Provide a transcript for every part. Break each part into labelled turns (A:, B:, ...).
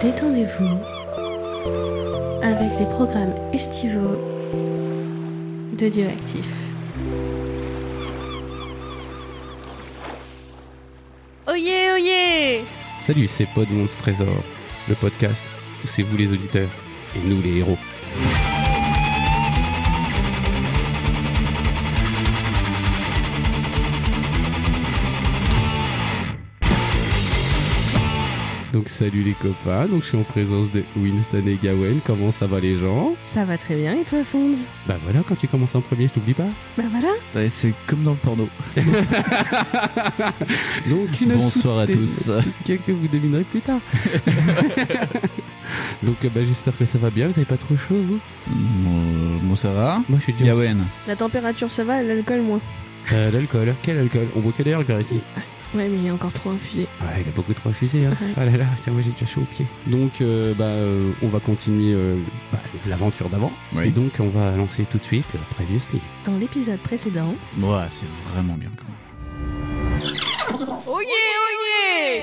A: Détendez-vous avec les programmes estivaux de Dieu Actif. Oyez, oyez
B: Salut, c'est Pod Monstre Trésor, le podcast où c'est vous les auditeurs et nous les héros. Salut les copains, donc je suis en présence de Winston et Gawen, comment ça va les gens?
A: Ça va très bien et toi Fonz?
B: Bah voilà, quand tu commences en premier, je t'oublie pas.
A: Bah voilà
C: Ouais, c'est comme dans le porno.
B: Donc une
C: Bonsoir à tous.
B: que que vous devinerez plus tard. donc bah, j'espère que ça va bien, vous avez pas trop chaud vous?
C: Bon, ça va?
B: Moi je suis déjà
C: Yawen.
A: La température ça va, l'alcool moins.
B: Euh, L'alcool, quel alcool? On boit que des ici.
A: Ouais mais il est encore trop infusé.
B: Ouais, il a beaucoup trop refusé. Hein.
A: Ouais.
B: Ah là là, tiens, moi j'ai déjà chaud aux pieds. Donc, euh, bah, euh, on va continuer euh, bah, l'aventure d'avant.
C: Oui.
B: Et donc, on va lancer tout de suite euh, Previously.
A: Dans l'épisode précédent...
C: Ouais, c'est vraiment bien quand même.
A: Oyez, oyez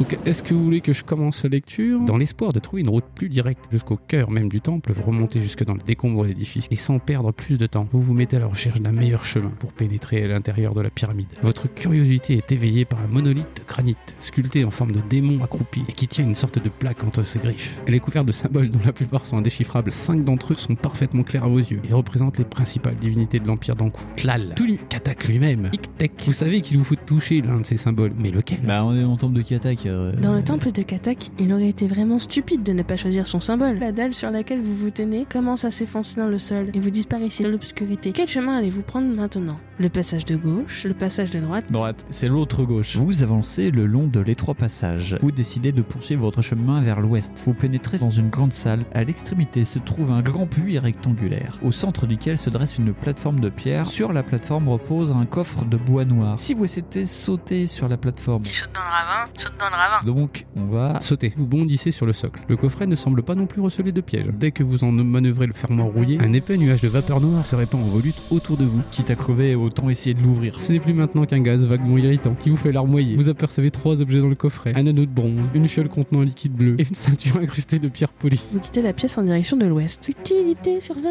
B: Donc, est-ce que vous voulez que je commence la lecture? Dans l'espoir de trouver une route plus directe jusqu'au cœur même du temple, vous remontez jusque dans le décombre de l'édifice et sans perdre plus de temps, vous vous mettez à la recherche d'un meilleur chemin pour pénétrer à l'intérieur de la pyramide. Votre curiosité est éveillée par un monolithe de granit sculpté en forme de démon accroupi et qui tient une sorte de plaque entre ses griffes. Elle est couverte de symboles dont la plupart sont indéchiffrables. Cinq d'entre eux sont parfaitement clairs à vos yeux et représentent les principales divinités de l'Empire d'Ankou. Tlal, Tulu, Katak lui-même, Iktek. Vous savez qu'il vous faut toucher l'un de ces symboles, mais lequel?
C: Bah, on est en temple de Katak. Euh,
A: Dans le temple de Katak, il aurait été vraiment stupide de ne pas choisir son symbole. La dalle sur laquelle vous vous tenez commence à s'effoncer dans le sol et vous disparaissez dans l'obscurité. Quel chemin allez-vous prendre maintenant? Le passage de gauche, le passage de droite?
C: Droite, c'est l'autre gauche. Vous avancez le long de l'étroit passage. Vous décidez de poursuivre votre chemin vers l'ouest. Vous pénétrez dans une grande salle. À l'extrémité se trouve un grand puits rectangulaire, au centre duquel se dresse une plateforme de pierre. Sur la plateforme repose un coffre de bois noir. Si vous souhaitez sauter sur la plateforme,
A: Qui saute dans le ravin Saute dans le ravin
C: donc on va
B: Sautez. Vous bondissez sur le socle. Le coffret ne semble pas non plus receler de pièges. Dès que vous en manœuvrez le fermoir rouillé, un épais nuage de vapeur noire se répand en volute autour de vous.
C: quitte à crever, autant essayer de l'ouvrir.
B: Ce n'est plus maintenant qu'un gaz vaguement irritant qui vous fait larmoyer. Vous apercevez trois objets dans le coffret. Un anneau de bronze, une fiole contenant un liquide bleu et une ceinture incrustée de pierres polies.
A: Vous quittez la pièce en direction de l'ouest. Utilité sur 20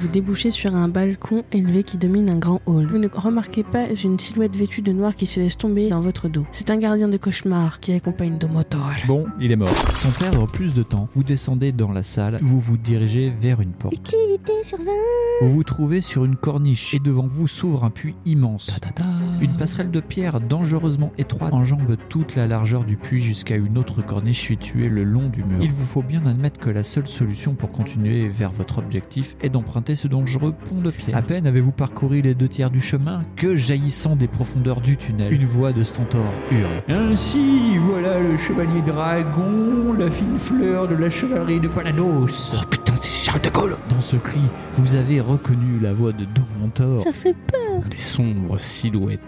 A: Vous débouchez sur un balcon élevé qui domine un grand hall. Vous ne remarquez pas une silhouette vêtue de noir qui se laisse tomber dans votre dos. C'est un gardien de cauchemar qui accompagne Domotor.
C: Bon, il est mort. Sans perdre plus de temps, vous descendez dans la salle, vous vous dirigez vers une porte.
A: Utilité sur 20
C: Vous vous trouvez sur une corniche et devant vous s'ouvre un puits immense. Une passerelle de pierre dangereusement étroite enjambe toute la largeur du puits jusqu'à une autre corniche située le long du mur. Il vous faut bien admettre que la seule solution pour continuer vers votre objectif est d'emprunter ce dangereux pont de pierre. À peine avez-vous parcouru les deux tiers du chemin que, jaillissant des profondeurs du tunnel, une voix de Stentor hurle. Ainsi, voilà le chevalier dragon, la fine fleur de la chevalerie de Palados.
B: Oh putain, c'est Charles de Gaulle
C: Dans ce cri, vous avez reconnu la voix de Domontor.
A: Ça fait peur
B: Les sombres silhouettes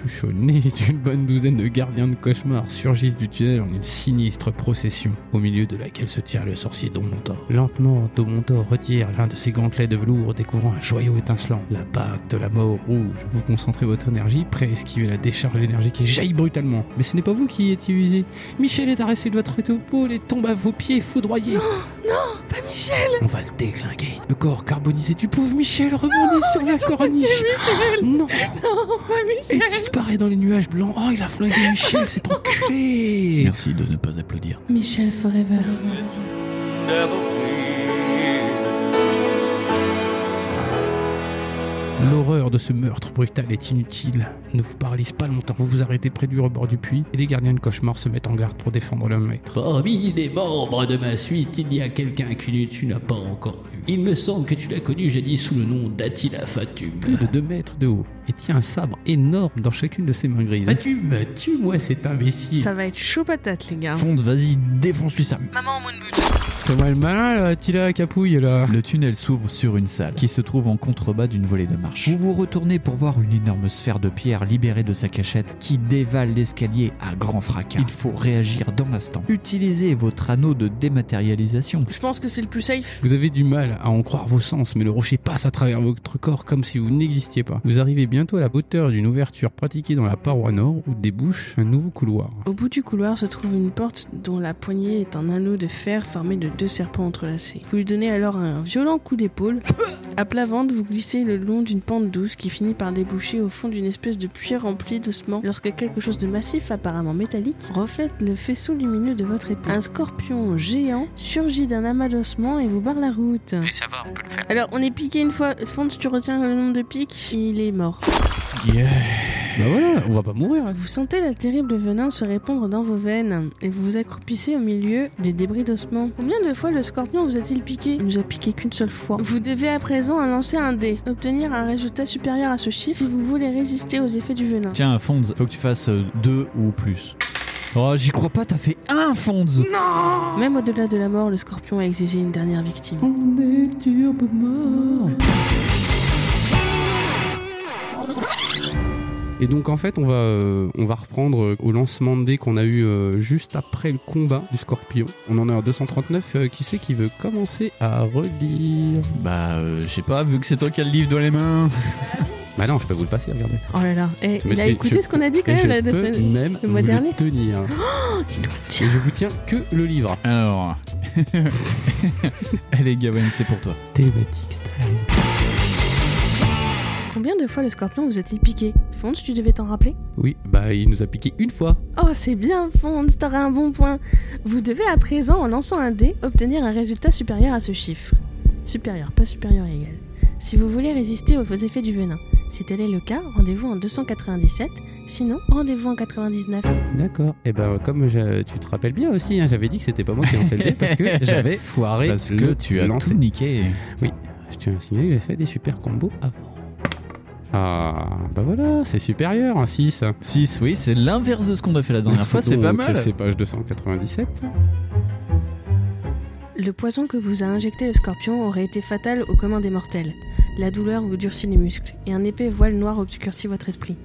B: encapuchonnées d'une bonne douzaine de gardiens de cauchemar surgissent du tunnel en une sinistre procession, au milieu de laquelle se tient le sorcier Domontor. Lentement, Domontor retire l'un de ses gantelets de velours, découvrant un joyau étincelant, la bague de la mort rouge. Vous concentrez votre énergie, prêt à esquiver la décharge d'énergie qui jaillit brutalement. Mais ce n'est pas vous qui y étiez visé. Michel est arrêté de votre épaule et tombe à vos pieds, foudroyé.
A: Pas Michel
B: On va le déglinguer. Le corps carbonisé du pauvre Michel rebondit sur la corniche. Non
A: Non, pas Michel
B: disparaît dans les nuages blancs. Oh, il a flingué Michel, cet enculé
C: Merci de ne pas applaudir.
A: Michel Forever.
B: L'horreur de ce meurtre brutal est inutile. Ne vous paralyse pas longtemps. Vous vous arrêtez près du rebord du puits et les gardiens de cauchemar se mettent en garde pour défendre leur maître. Parmi les membres de ma suite, il y a quelqu'un que tu n'as pas encore vu. Il me semble que tu l'as connu jadis sous le nom d'Attila Fatum. Plus de 2 mètres de haut et tient un sabre énorme dans chacune de ses mains grises. Fatum, tue-moi cet imbécile?
A: Ça va être chaud patate, les gars.
C: Fonde, vas-y, défonce-lui ça.
A: Maman en moon boot.
B: C'est moi le malin, là, Attila Capouille, là.
C: Le tunnel s'ouvre sur une salle qui se trouve en contrebas d'une volée de marche. Vous vous retournez pour voir une énorme sphère de pierre libérée de sa cachette qui dévale l'escalier à grand fracas. Il faut réagir dans l'instant. Utilisez votre anneau de dématérialisation.
A: Je pense que c'est le plus safe.
B: Vous avez du mal à en croire vos sens, mais le rocher passe à travers votre corps comme si vous n'existiez pas. Vous arrivez bientôt à la hauteur d'une ouverture pratiquée dans la paroi nord où débouche un nouveau couloir.
A: Au bout du couloir se trouve une porte dont la poignée est un anneau de fer formé de deux serpents entrelacés. Vous lui donnez alors un violent coup d'épaule. À plat ventre, vous glissez le long d'une pente douce qui finit par déboucher au fond d'une espèce de puits rempli d'ossements lorsque quelque chose de massif, apparemment métallique, reflète le faisceau lumineux de votre épaule. Un scorpion géant surgit d'un amas d'ossements et vous barre la route.
B: Et ça va, on peut le faire.
A: Alors, on est piqué une fois. Fonds, tu retiens le nombre de pics, il est mort.
C: Yeah.
B: Bah voilà, on va pas mourir. hein.
A: Vous sentez le terrible venin se répandre dans vos veines et vous vous accroupissez au milieu des débris d'ossements. Combien de fois le scorpion vous a-t-il piqué? Il nous a piqué qu'une seule fois. Vous devez à présent lancer un dé, obtenir un résultat supérieur à ce chiffre si vous voulez résister aux effets du venin.
C: Tiens, Fonds, faut que tu fasses euh, deux ou plus. Oh, j'y crois pas, t'as fait un Fonds
A: Même au-delà de la mort, le scorpion a exigé une dernière victime.
B: On est turbo mort. Et donc en fait on va, euh, on va reprendre euh, au lancement de dés qu'on a eu euh, juste après le combat du scorpion. On en est à 239. euh, qui c'est qui veut commencer à relire
C: Bah, euh, je sais pas, vu que c'est toi qui as le livre dans les mains.
B: Bah non, je peux vous le passer, regardez.
A: Oh là là, Eh, il a écouté
B: je-
A: ce qu'on a dit quand
B: Et
A: même
B: je
A: la
B: peux même
A: le mois
B: vous
A: dernier.
B: le tenir.
A: Il nous
B: Et
A: tient.
B: je vous tiens que le livre.
C: Alors. Allez, Gawain, c'est pour toi.
B: Thématique style.
A: Combien de fois le scorpion vous a-t-il piqué Fonds, tu devais t'en rappeler
B: Oui, bah il nous a piqué une fois.
A: Oh, c'est bien, Fonds, t'auras un bon point. Vous devez à présent, en lançant un dé, obtenir un résultat supérieur à ce chiffre. Supérieur, pas supérieur à égal. Si vous voulez résister aux effets du venin. Si tel est le cas, rendez-vous en 297. Sinon, rendez-vous en 99.
B: D'accord. Et ben comme je- tu te rappelles bien aussi, hein, j'avais dit que c'était pas moi qui lançais le dé parce que j'avais foiré
C: Parce que
B: le
C: tu as
B: lancer.
C: tout niqué.
B: Je tiens à signaler que j'ai fait des super combos avant. Ah, bah voilà, c'est supérieur, un 6.
C: 6, oui, c'est l'inverse de ce qu'on a fait la dernière fois, c'est pas mal.
B: C'est page 297.
A: Le poison que vous a injecté le scorpion aurait été fatal au commun des mortels. La douleur vous durcit les muscles, et un épais voile noir obscurcit votre esprit.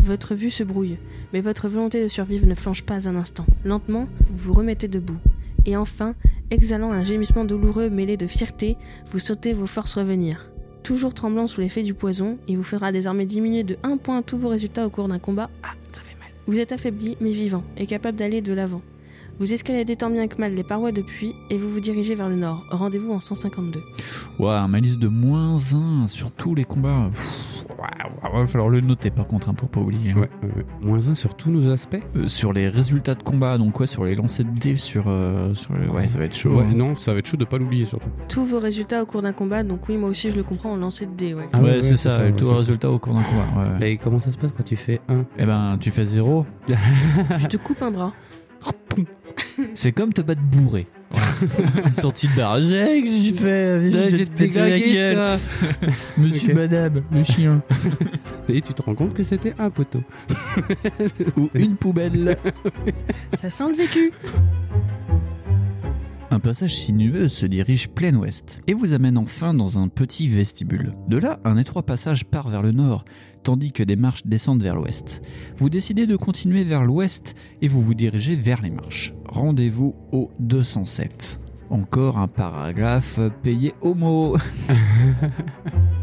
A: Votre vue se brouille, mais votre volonté de survivre ne flanche pas un instant. Lentement, vous vous remettez debout. Et enfin, exhalant un gémissement douloureux mêlé de fierté, vous sautez vos forces revenir. Toujours tremblant sous l'effet du poison, il vous faudra désormais diminuer de 1 point tous vos résultats au cours d'un combat. Ah, ça fait mal. Vous êtes affaibli, mais vivant, et capable d'aller de l'avant. Vous escaladez tant bien que mal les parois de puits et vous vous dirigez vers le nord. Rendez-vous en 152.
C: Ouais, un malice de moins 1 sur tous les combats. Pff, ouais, ouais, va falloir le noter par contre hein, pour pas oublier. hein.
B: Ouais, ouais, ouais. Moins 1 sur tous nos aspects?
C: Euh, sur les résultats de combat, donc quoi, sur les lancers de dés, sur, euh, sur les- Ouais, ça va être chaud.
B: Ouais,
C: hein.
B: non, ça va être chaud de pas l'oublier surtout.
A: Tous vos résultats au cours d'un combat, donc oui, moi aussi je le comprends, on lançait de dés, ouais.
B: Ah
C: ouais,
B: ouais,
C: c'est
B: ouais,
C: ça,
B: c'est ça,
C: le
B: ouais,
C: taux
B: c'est ça.
C: résultat au cours d'un combat. Ouais, ouais.
B: Et comment ça se passe quand tu fais 1
C: Eh ben, tu fais 0.
A: Je te coupe un bras.
C: C'est comme te battre bourré. Voilà. Sortie de bar. J'ai que j'ai fait. J'ai pété la gueule. Monsieur
B: Ok.
C: Madame, le chien.
B: Et tu te rends compte que c'était un poteau.
C: Ou une poubelle.
A: Ça sent le vécu.
C: Un passage sinueux se dirige plein ouest et vous amène enfin dans un petit vestibule. De là, un étroit passage part vers le nord, tandis que des marches descendent vers l'ouest. Vous décidez de continuer vers l'ouest et vous vous dirigez vers les marches. Rendez-vous au 207. Encore un paragraphe payé mot.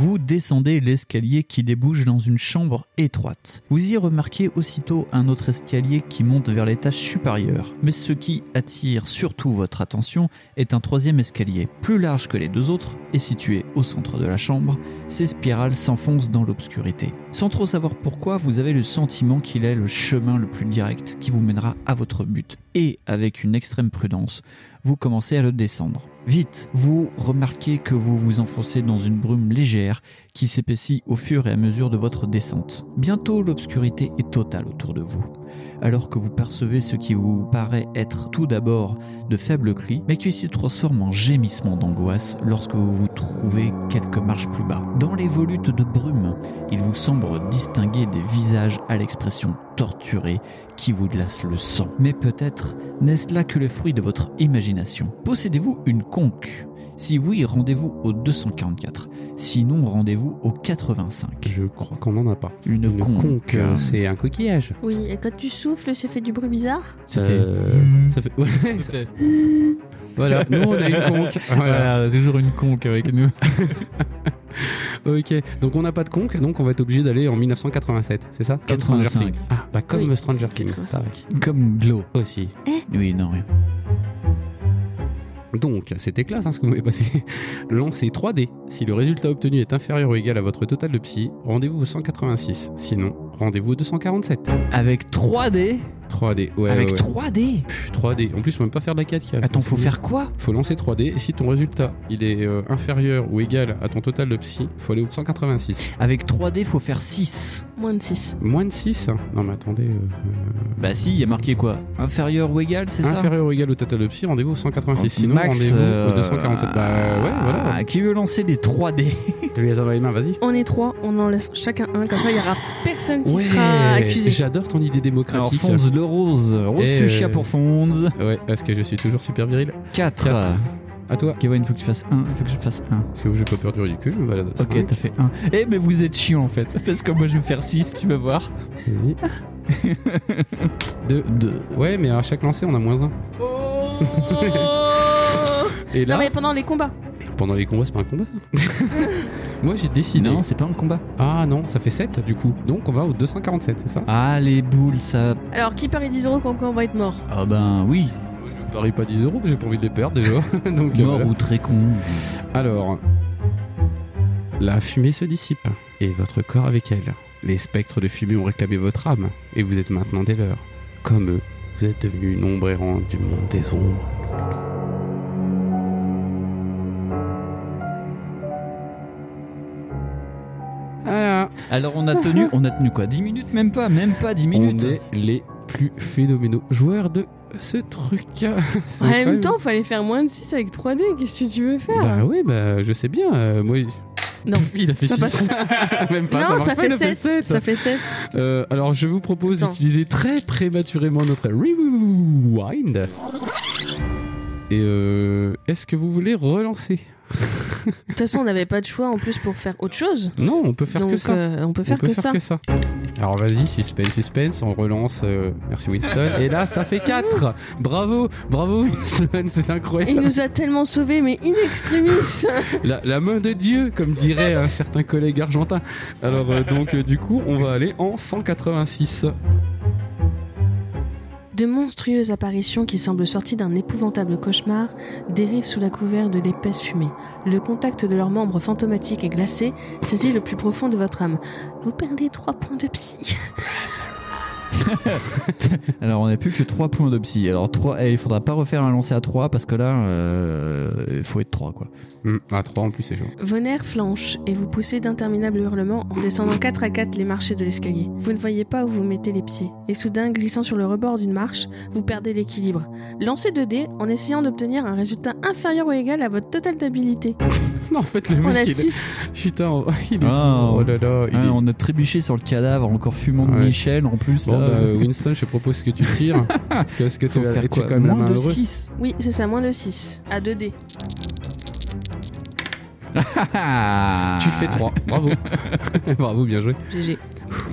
C: Vous descendez l'escalier qui débouche dans une chambre étroite. Vous y remarquez aussitôt un autre escalier qui monte vers l'étage supérieur. Mais ce qui attire surtout votre attention est un troisième escalier, plus large que les deux autres et situé au centre de la chambre. Ces spirales s'enfoncent dans l'obscurité. Sans trop savoir pourquoi, vous avez le sentiment qu'il est le chemin le plus direct qui vous mènera à votre but. Et avec une extrême prudence, vous commencez à le descendre. Vite, vous remarquez que vous vous enfoncez dans une brume légère qui s'épaissit au fur et à mesure de votre descente. Bientôt, l'obscurité est totale autour de vous. Alors que vous percevez ce qui vous paraît être tout d'abord de faibles cris, mais qui se transforme en gémissements d'angoisse lorsque vous vous trouvez quelques marches plus bas. Dans les volutes de brume, il vous semble distinguer des visages à l'expression torturée qui vous glace le sang. Mais peut-être n'est-ce là que le fruit de votre imagination. Possédez-vous une conque Si oui, rendez-vous au 244. Sinon, rendez-vous au 85.
B: Je crois qu'on n'en a pas.
C: Une,
B: Une
C: conque.
B: conque, euh, c'est un coquillage.
A: Oui, et quand tu souffles, ça fait du bruit bizarre
C: Ça fait-
B: Euh, ça fait. ouais, ça- Voilà, nous on a une conque. Voilà.
C: Voilà, toujours une conque avec nous.
B: Ok, donc on n'a pas de conque, donc on va être obligé d'aller en 1987, c'est ça? Comme
C: 85.
B: Stranger Things. Ah, bah comme
A: Oui,
B: Stranger Things,
A: 85.
B: pareil.
C: Comme Glow.
B: Aussi.
C: Oui, non, rien.
B: Donc, c'était classe hein, ce que vous m'avez passé. Lancez 3D. Si le résultat obtenu est inférieur ou égal à votre total de psy, rendez-vous au 186. Sinon, rendez-vous au 247.
C: Avec 3D
B: 3D, ouais.
C: Avec
B: ouais, ouais.
C: 3D
B: Pff, 3D. En plus, faut même pas faire de la 4K.
C: Attends, faut faire quoi
B: Faut lancer 3D. Et si ton résultat il est euh, inférieur ou égal à ton total de psy, faut aller au 186.
C: Avec 3D, faut faire 6.
A: Moins de 6.
B: Moins de 6 Non, mais attendez. euh,
C: Bah si, il y a marqué quoi Inférieur ou égal, c'est ça
B: inférieur ou égal au total de psy, rendez-vous au 186. Sinon,
C: Max,
B: rendez-vous
C: euh,
B: au 247. Bah ouais, voilà.
C: ah, Qui veut lancer des 3D
B: Tu les dans les mains, vas-y.
A: On est trois, on en laisse chacun un, comme ça il y aura personne qui sera accusé.
B: j'adore ton idée
C: Alors
B: démocratique.
C: Le rose, rose fuchsia
B: euh,
C: pour Fonz.
B: Ouais, est-ce que je suis toujours super viril
C: 4.
B: Quatre. À toi.
C: Kevin, il faut que tu fasses 1, il faut que je fasse 1.
B: Parce que j'ai pas peur du ridicule, je me balade à
C: Ok, t'as fait 1. Eh, mais vous êtes chiant en fait. Parce que moi je vais faire 6, tu vas voir.
B: Vas-y. Deux.
C: 2.
B: Ouais, mais à chaque lancer, on a moins un. Et là,
A: non mais pendant les combats.
B: pendant les combats, c'est pas un combat ça Moi j'ai décidé.
C: Non, c'est pas un combat.
B: Ah non, ça fait 7 du coup. Donc on va au 247, c'est ça?
C: Ah, les boules, ça.
A: Alors qui parie 10 euros quand on va être mort?
C: Ah ben oui.
B: Moi, Je parie pas 10 euros, parce que j'ai pas envie de les perdre déjà. Donc,
C: Mort
B: voilà.
C: ou très con.
B: Alors, la fumée se dissipe, et votre corps avec elle. Les spectres de fumée ont réclamé votre âme, et vous êtes maintenant des leurs. Comme eux, vous êtes devenu une ombre errante du monde des ombres. Voilà.
C: Alors on a tenu, on a tenu quoi 10 minutes Même pas, même pas 10
B: On
C: minutes.
B: est les plus phénoménaux joueurs de ce truc.
A: En même
B: incroyable.
A: temps, fallait faire moins de 6 avec 3D. Qu'est-ce que tu veux faire
B: Bah oui, bah je sais bien. euh, moi,
A: Non.
B: il a fait
A: Ça
B: 6.
A: passe.
B: Même pas,
A: non, ça fait,
B: a fait
A: 7.
B: sept.
A: Ça fait 7.
B: Euh, alors je vous propose d'utiliser très prématurément notre rewind. Et euh, est-ce que vous voulez relancer?
A: De toute façon, on n'avait pas de choix en plus pour faire autre chose.
B: Non, on peut faire
A: Donc
B: que ça.
A: euh, on peut
B: on
A: faire
B: peut
A: que
B: faire
A: ça.
B: que ça. Alors vas-y, suspense, suspense, on relance. euh, merci Winston. Et là, ça fait 4 Bravo, bravo Winston, c'est
A: Il
B: incroyable.
A: nous a tellement sauvés, mais in extremis.
B: La, la main de Dieu, comme dirait un certain collègue argentin. Alors euh, donc du coup, on va aller en 186.
A: De monstrueuses apparitions qui semblent sorties d'un épouvantable cauchemar dérivent sous la couvert de l'épaisse fumée. Le contact de leurs membres fantomatiques et glacés saisit le plus profond de votre âme. Vous perdez 3 points de psy.
C: Alors on n'a plus que 3 points de psy. Alors 3, eh, il faudra pas refaire un lancer à 3 parce que là, euh, il faut être 3 quoi.
B: Hum, ah 3 en plus c'est chaud.
A: Vos nerfs flanchent et vous poussez d'interminables hurlements en descendant 4 à 4 les marchés de l'escalier. Vous ne voyez pas où vous mettez les pieds. Et soudain, glissant sur le rebord d'une marche, vous perdez l'équilibre. Lancez 2 dés en essayant d'obtenir un résultat inférieur ou égal à votre total d'habilité.
B: Non, en fait le
A: On a
B: il est...
A: 6.
B: Putain, oh, il est...
C: Ah.
B: oh là là, il
C: Hein,
B: est-
C: On a trébuché sur le cadavre encore fumant de
B: Ouais.
C: Michel en plus.
B: Bon,
C: là.
B: bah, Winston, je te propose que tu tires. Qu'est-ce que tu
C: Faut
B: as
C: faire quoi
B: quand même la
C: Moins
B: main
C: de
B: heureuse
C: 6.
A: Oui, c'est ça, moins de 6. À 2 dés.
B: Tu fais 3. Bravo. Bravo, bien joué.
A: GG.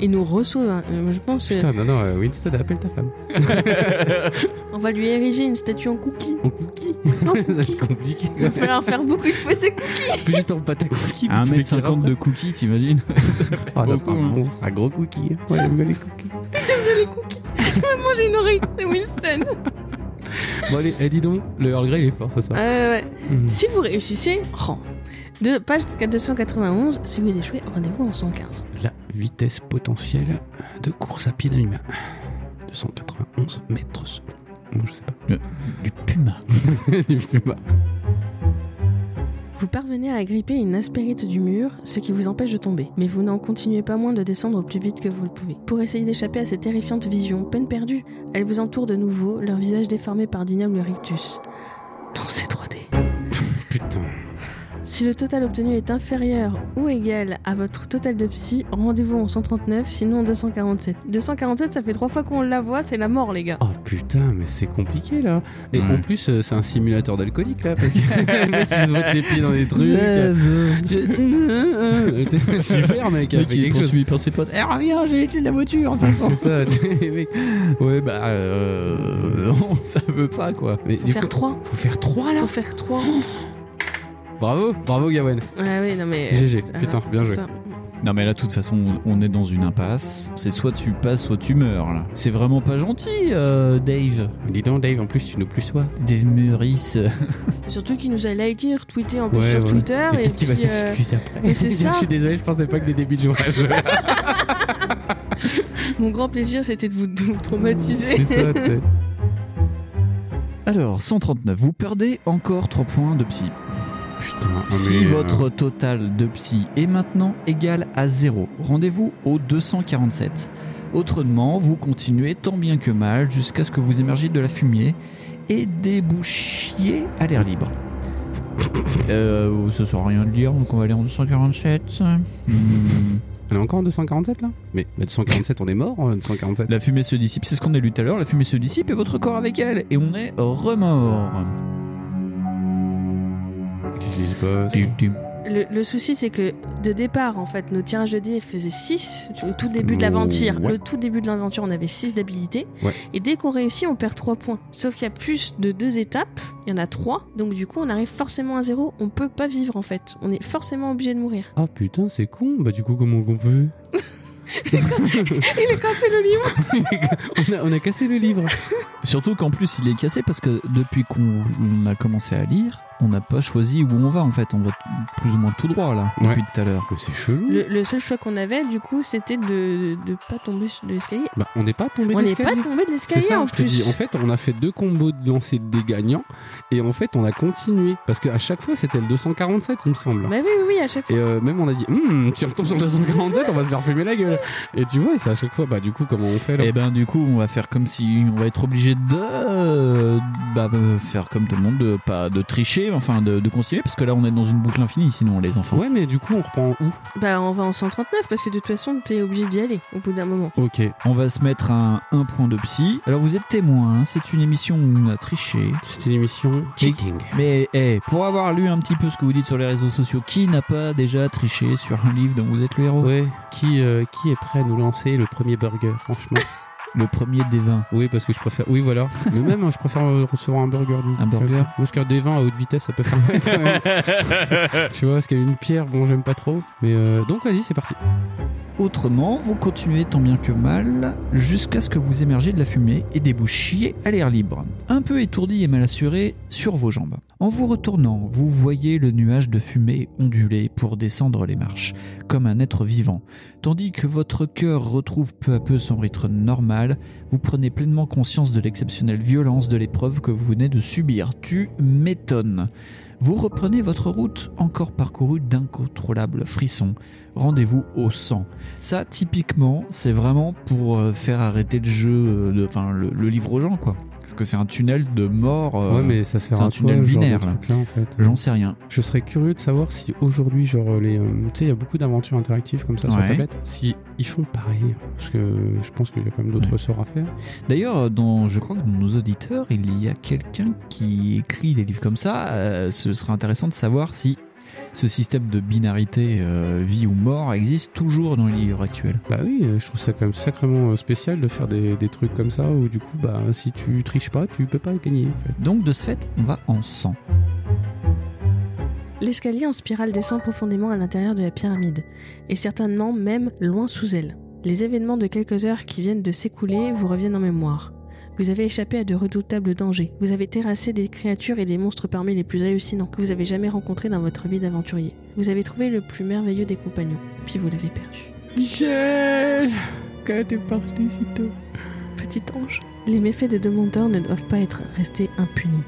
A: Il nous reçoit. hein. Euh, Je pense euh,
B: Putain, non, non, euh, Winston, appelle ta femme.
A: on va lui ériger une statue en cookie.
B: En cookie
A: En
B: Ça va
A: cookie.
B: être compliqué.
A: Il va falloir faire beaucoup de petits cookies.
B: Plus juste en pâte à cookies.
C: À
B: veux qu'il
C: 1m50 de cookies, t'imagines
B: Ah, c'est
C: beaucoup,
B: un
C: hein.
B: bon, c'est un gros cookie. Ouais, j'aime bien les cookies.
A: les cookies. Je vais manger une oreille de Winston.
B: Bon, allez, eh, dis donc, le Earl Grey, il est fort ce soir.
A: Ouais, ouais.
B: Mhm.
A: Si vous réussissez, rang. De page 291, si vous échouez, rendez-vous en 115.
B: La vitesse potentielle de course à pied d'un humain. 291 mètres secondes. Bon, je sais pas.
C: Du puma.
B: Du puma.
A: Vous parvenez à agripper une aspérite du mur, ce qui vous empêche de tomber. Mais vous n'en continuez pas moins de descendre au plus vite que vous le pouvez. Pour essayer d'échapper à ces terrifiantes visions, peine perdue, elles vous entourent de nouveau, leur visage déformé par d'innombles rictus. Lancez 3D.
B: Putain.
A: Si le total obtenu est inférieur ou égal à votre total de psy, rendez-vous en 139, sinon en 247. 247, ça fait trois fois qu'on la voit, c'est la mort, les gars.
B: Oh putain, mais c'est compliqué là. Et
C: Ouais.
B: en plus, euh, c'est un simulateur d'alcoolique là, parce que le mec il se vote les pieds dans les trucs. Je- Super mec,
C: Le il est
B: quelque chose.
C: poursuivi par ses potes. Eh, reviens, j'ai les clés de la voiture, de toute façon.
B: C'est ça, tu sais, les mecs.
C: ouais, bah, euh, non, ça veut pas, quoi.
B: Mais
A: Faut
B: du
A: faire
B: coup,
A: 3.
B: faut faire 3 là.
A: Faut faire 3.
B: Bravo, bravo Gawen.
A: Ouais, oui, non mais.
B: GG,
A: euh,
B: putain, bien joué.
A: ça.
C: Non, mais là, de toute façon, on est dans une impasse. C'est soit tu passes, soit tu meurs, là. C'est vraiment pas gentil, euh, Dave.
B: Dis donc Dave, en plus tu nous plus sois.
C: Dave Meurice.
A: Surtout qu'il nous a liké, retweeté en plus
B: Ouais,
A: sur
B: ouais.
A: Twitter. Et
B: peut-être qu'il va
A: puis, euh,
B: s'excuser après.
A: et c'est ça.
B: Je suis désolé, je pensais pas que des débuts de jouage.
A: mon grand plaisir, c'était de vous, de vous traumatiser.
B: c'est ça, tu sais.
C: Alors, 139, vous perdez encore 3 points de psy.
B: Putain.
C: Si
B: mais, euh,
C: votre total de psy est maintenant égal à 0, rendez-vous au 247. Autrement, vous continuez tant bien que mal jusqu'à ce que vous émergiez de la fumée et débouchiez à l'air libre. Euh, sert à rien de lire, donc on va aller en 247. Hmm.
B: On est encore en 247 là? Mais bah, 247, on est mort en 247.
C: La fumée se dissipe, c'est ce qu'on a lu tout à l'heure, la fumée se dissipe et votre corps avec elle, et on est remort.
B: Qu'est-ce qui se passe
C: Tum, tum.
A: Le, le souci, c'est que de départ, en fait, nos tirages de dés faisaient 6 au tout début de l'aventure.
B: ouais.
A: Le tout début de l'aventure, on avait 6 d'habilité.
B: Ouais.
A: Et dès qu'on réussit, on perd 3 points. Sauf qu'il y a plus de 2 étapes, il y en a 3. Donc du coup, on arrive forcément à 0. On peut pas vivre, en fait. On est forcément obligé de mourir.
B: Ah putain, c'est con. Bah du coup, comment on peut
A: Il est cassé le livre
B: on, a, on a cassé le livre.
C: Surtout qu'en plus il est cassé parce que depuis qu'on on a commencé à lire, on n'a pas choisi où on va en fait. On va plus ou moins tout droit là
B: Ouais.
C: depuis tout à l'heure.
B: C'est chelou.
A: le, le seul choix qu'on avait, du coup, c'était de ne pas tomber sur l'escalier.
B: Bah on n'est pas tombé
A: On n'est pas tombé de l'escalier en
B: je te dis.
A: plus.
B: En fait, on a fait deux combos de lancer des gagnants et en fait, on a continué parce qu'à chaque fois, c'était le 247, il me semble.
A: Bah oui, oui, oui, à chaque fois.
B: Et euh, même on a dit, Hum, si on retombe sur le 247, on va se faire fumer la gueule. Et tu vois, c'est à chaque fois, bah du coup, comment on fait là
C: Et ben du coup on va faire comme si on va être obligé de bah, euh, faire comme tout le monde, de pas de tricher, enfin de, de continuer parce que là on est dans une boucle infinie sinon les enfants.
B: Ouais, mais du coup, on reprend où?
A: Bah on va en 139 parce que de toute façon, t'es obligé d'y aller au bout d'un moment.
B: Ok.
C: On va se mettre un, un point de psy. Alors vous êtes témoin, hein, c'est une émission où on a triché.
B: C'était l'émission Cheating.
C: Mais eh, pour avoir lu un petit peu ce que vous dites sur les réseaux sociaux, qui n'a pas déjà triché sur un livre dont vous êtes le héros?
B: Ouais, qui, euh, qui est prêt à nous lancer le premier burger, franchement?
C: Le premier des vins.
B: Oui, parce que je préfère. Oui, voilà. Mais même, hein, je préfère euh, recevoir un burger. du-
C: Un burger?
B: Parce qu'un des vins à haute vitesse, ça peut faire mal quand même. tu vois, parce qu'il y a une pierre, bon, j'aime pas trop. Mais euh, donc, vas-y, c'est parti.
C: Autrement, vous continuez tant bien que mal jusqu'à ce que vous émergez de la fumée et débouchiez à l'air libre, un peu étourdi et mal assuré sur vos jambes. En vous retournant, vous voyez le nuage de fumée onduler pour descendre les marches, comme un être vivant. Tandis que votre cœur retrouve peu à peu son rythme normal, vous prenez pleinement conscience de l'exceptionnelle violence de l'épreuve que vous venez de subir. Tu m'étonnes. Vous reprenez votre route encore parcourue d'incontrôlables frissons. Rendez-vous au sang. Ça, typiquement, c'est vraiment pour euh, faire arrêter le jeu, euh, enfin le, le livre aux gens, quoi. Parce que c'est un tunnel de mort. euh,
B: ouais, mais ça sert
C: un
B: à
C: tunnel
B: quoi, ce genre de
C: binaire,
B: truc-là, en fait
C: J'en sais rien.
B: Je serais curieux de savoir si aujourd'hui, genre, les. euh, tu sais, il y a beaucoup d'aventures interactives comme ça sur
C: Ouais.
B: tablette. Si ils font pareil. Parce que je pense qu'il y a quand même d'autres
C: Ouais.
B: sorts à faire.
C: D'ailleurs, dans, je crois que dans nos auditeurs, il y a quelqu'un qui écrit des livres comme ça. Euh, ce serait intéressant de savoir si ce système de binarité euh, vie ou mort existe toujours dans les livres actuels.
B: Bah oui, euh, je trouve ça quand même sacrément euh, spécial de faire des, des trucs comme ça où du coup, bah, si tu triches pas, tu peux pas gagner. En fait.
C: Donc, de ce fait, on va en sang.
A: L'escalier en spirale descend profondément à l'intérieur de la pyramide, et certainement même loin sous elle. Les événements de quelques heures qui viennent de s'écouler vous reviennent en mémoire. Vous avez échappé à de redoutables dangers. Vous avez terrassé des créatures et des monstres parmi les plus hallucinants que vous avez jamais rencontrés dans votre vie d'aventurier. Vous avez trouvé le plus merveilleux des compagnons, puis vous l'avez perdu.
B: Michel Quand t'es parti si tôt
A: Petit ange. Les méfaits de Demontor ne doivent pas être restés impunis.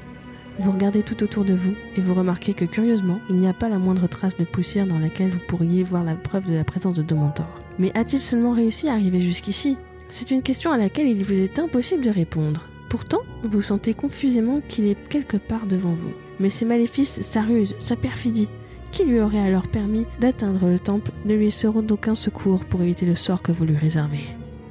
A: Vous regardez tout autour de vous et vous remarquez que curieusement, il n'y a pas la moindre trace de poussière dans laquelle vous pourriez voir la preuve de la présence de Demontor. Mais a-t-il seulement réussi à arriver jusqu'ici? C'est une question à laquelle il vous est impossible de répondre. Pourtant, vous sentez confusément qu'il est quelque part devant vous. Mais ses maléfices, sa ruse, sa perfidie, qui lui aurait alors permis d'atteindre le temple ne lui seront d'aucun secours pour éviter le sort que vous lui réservez.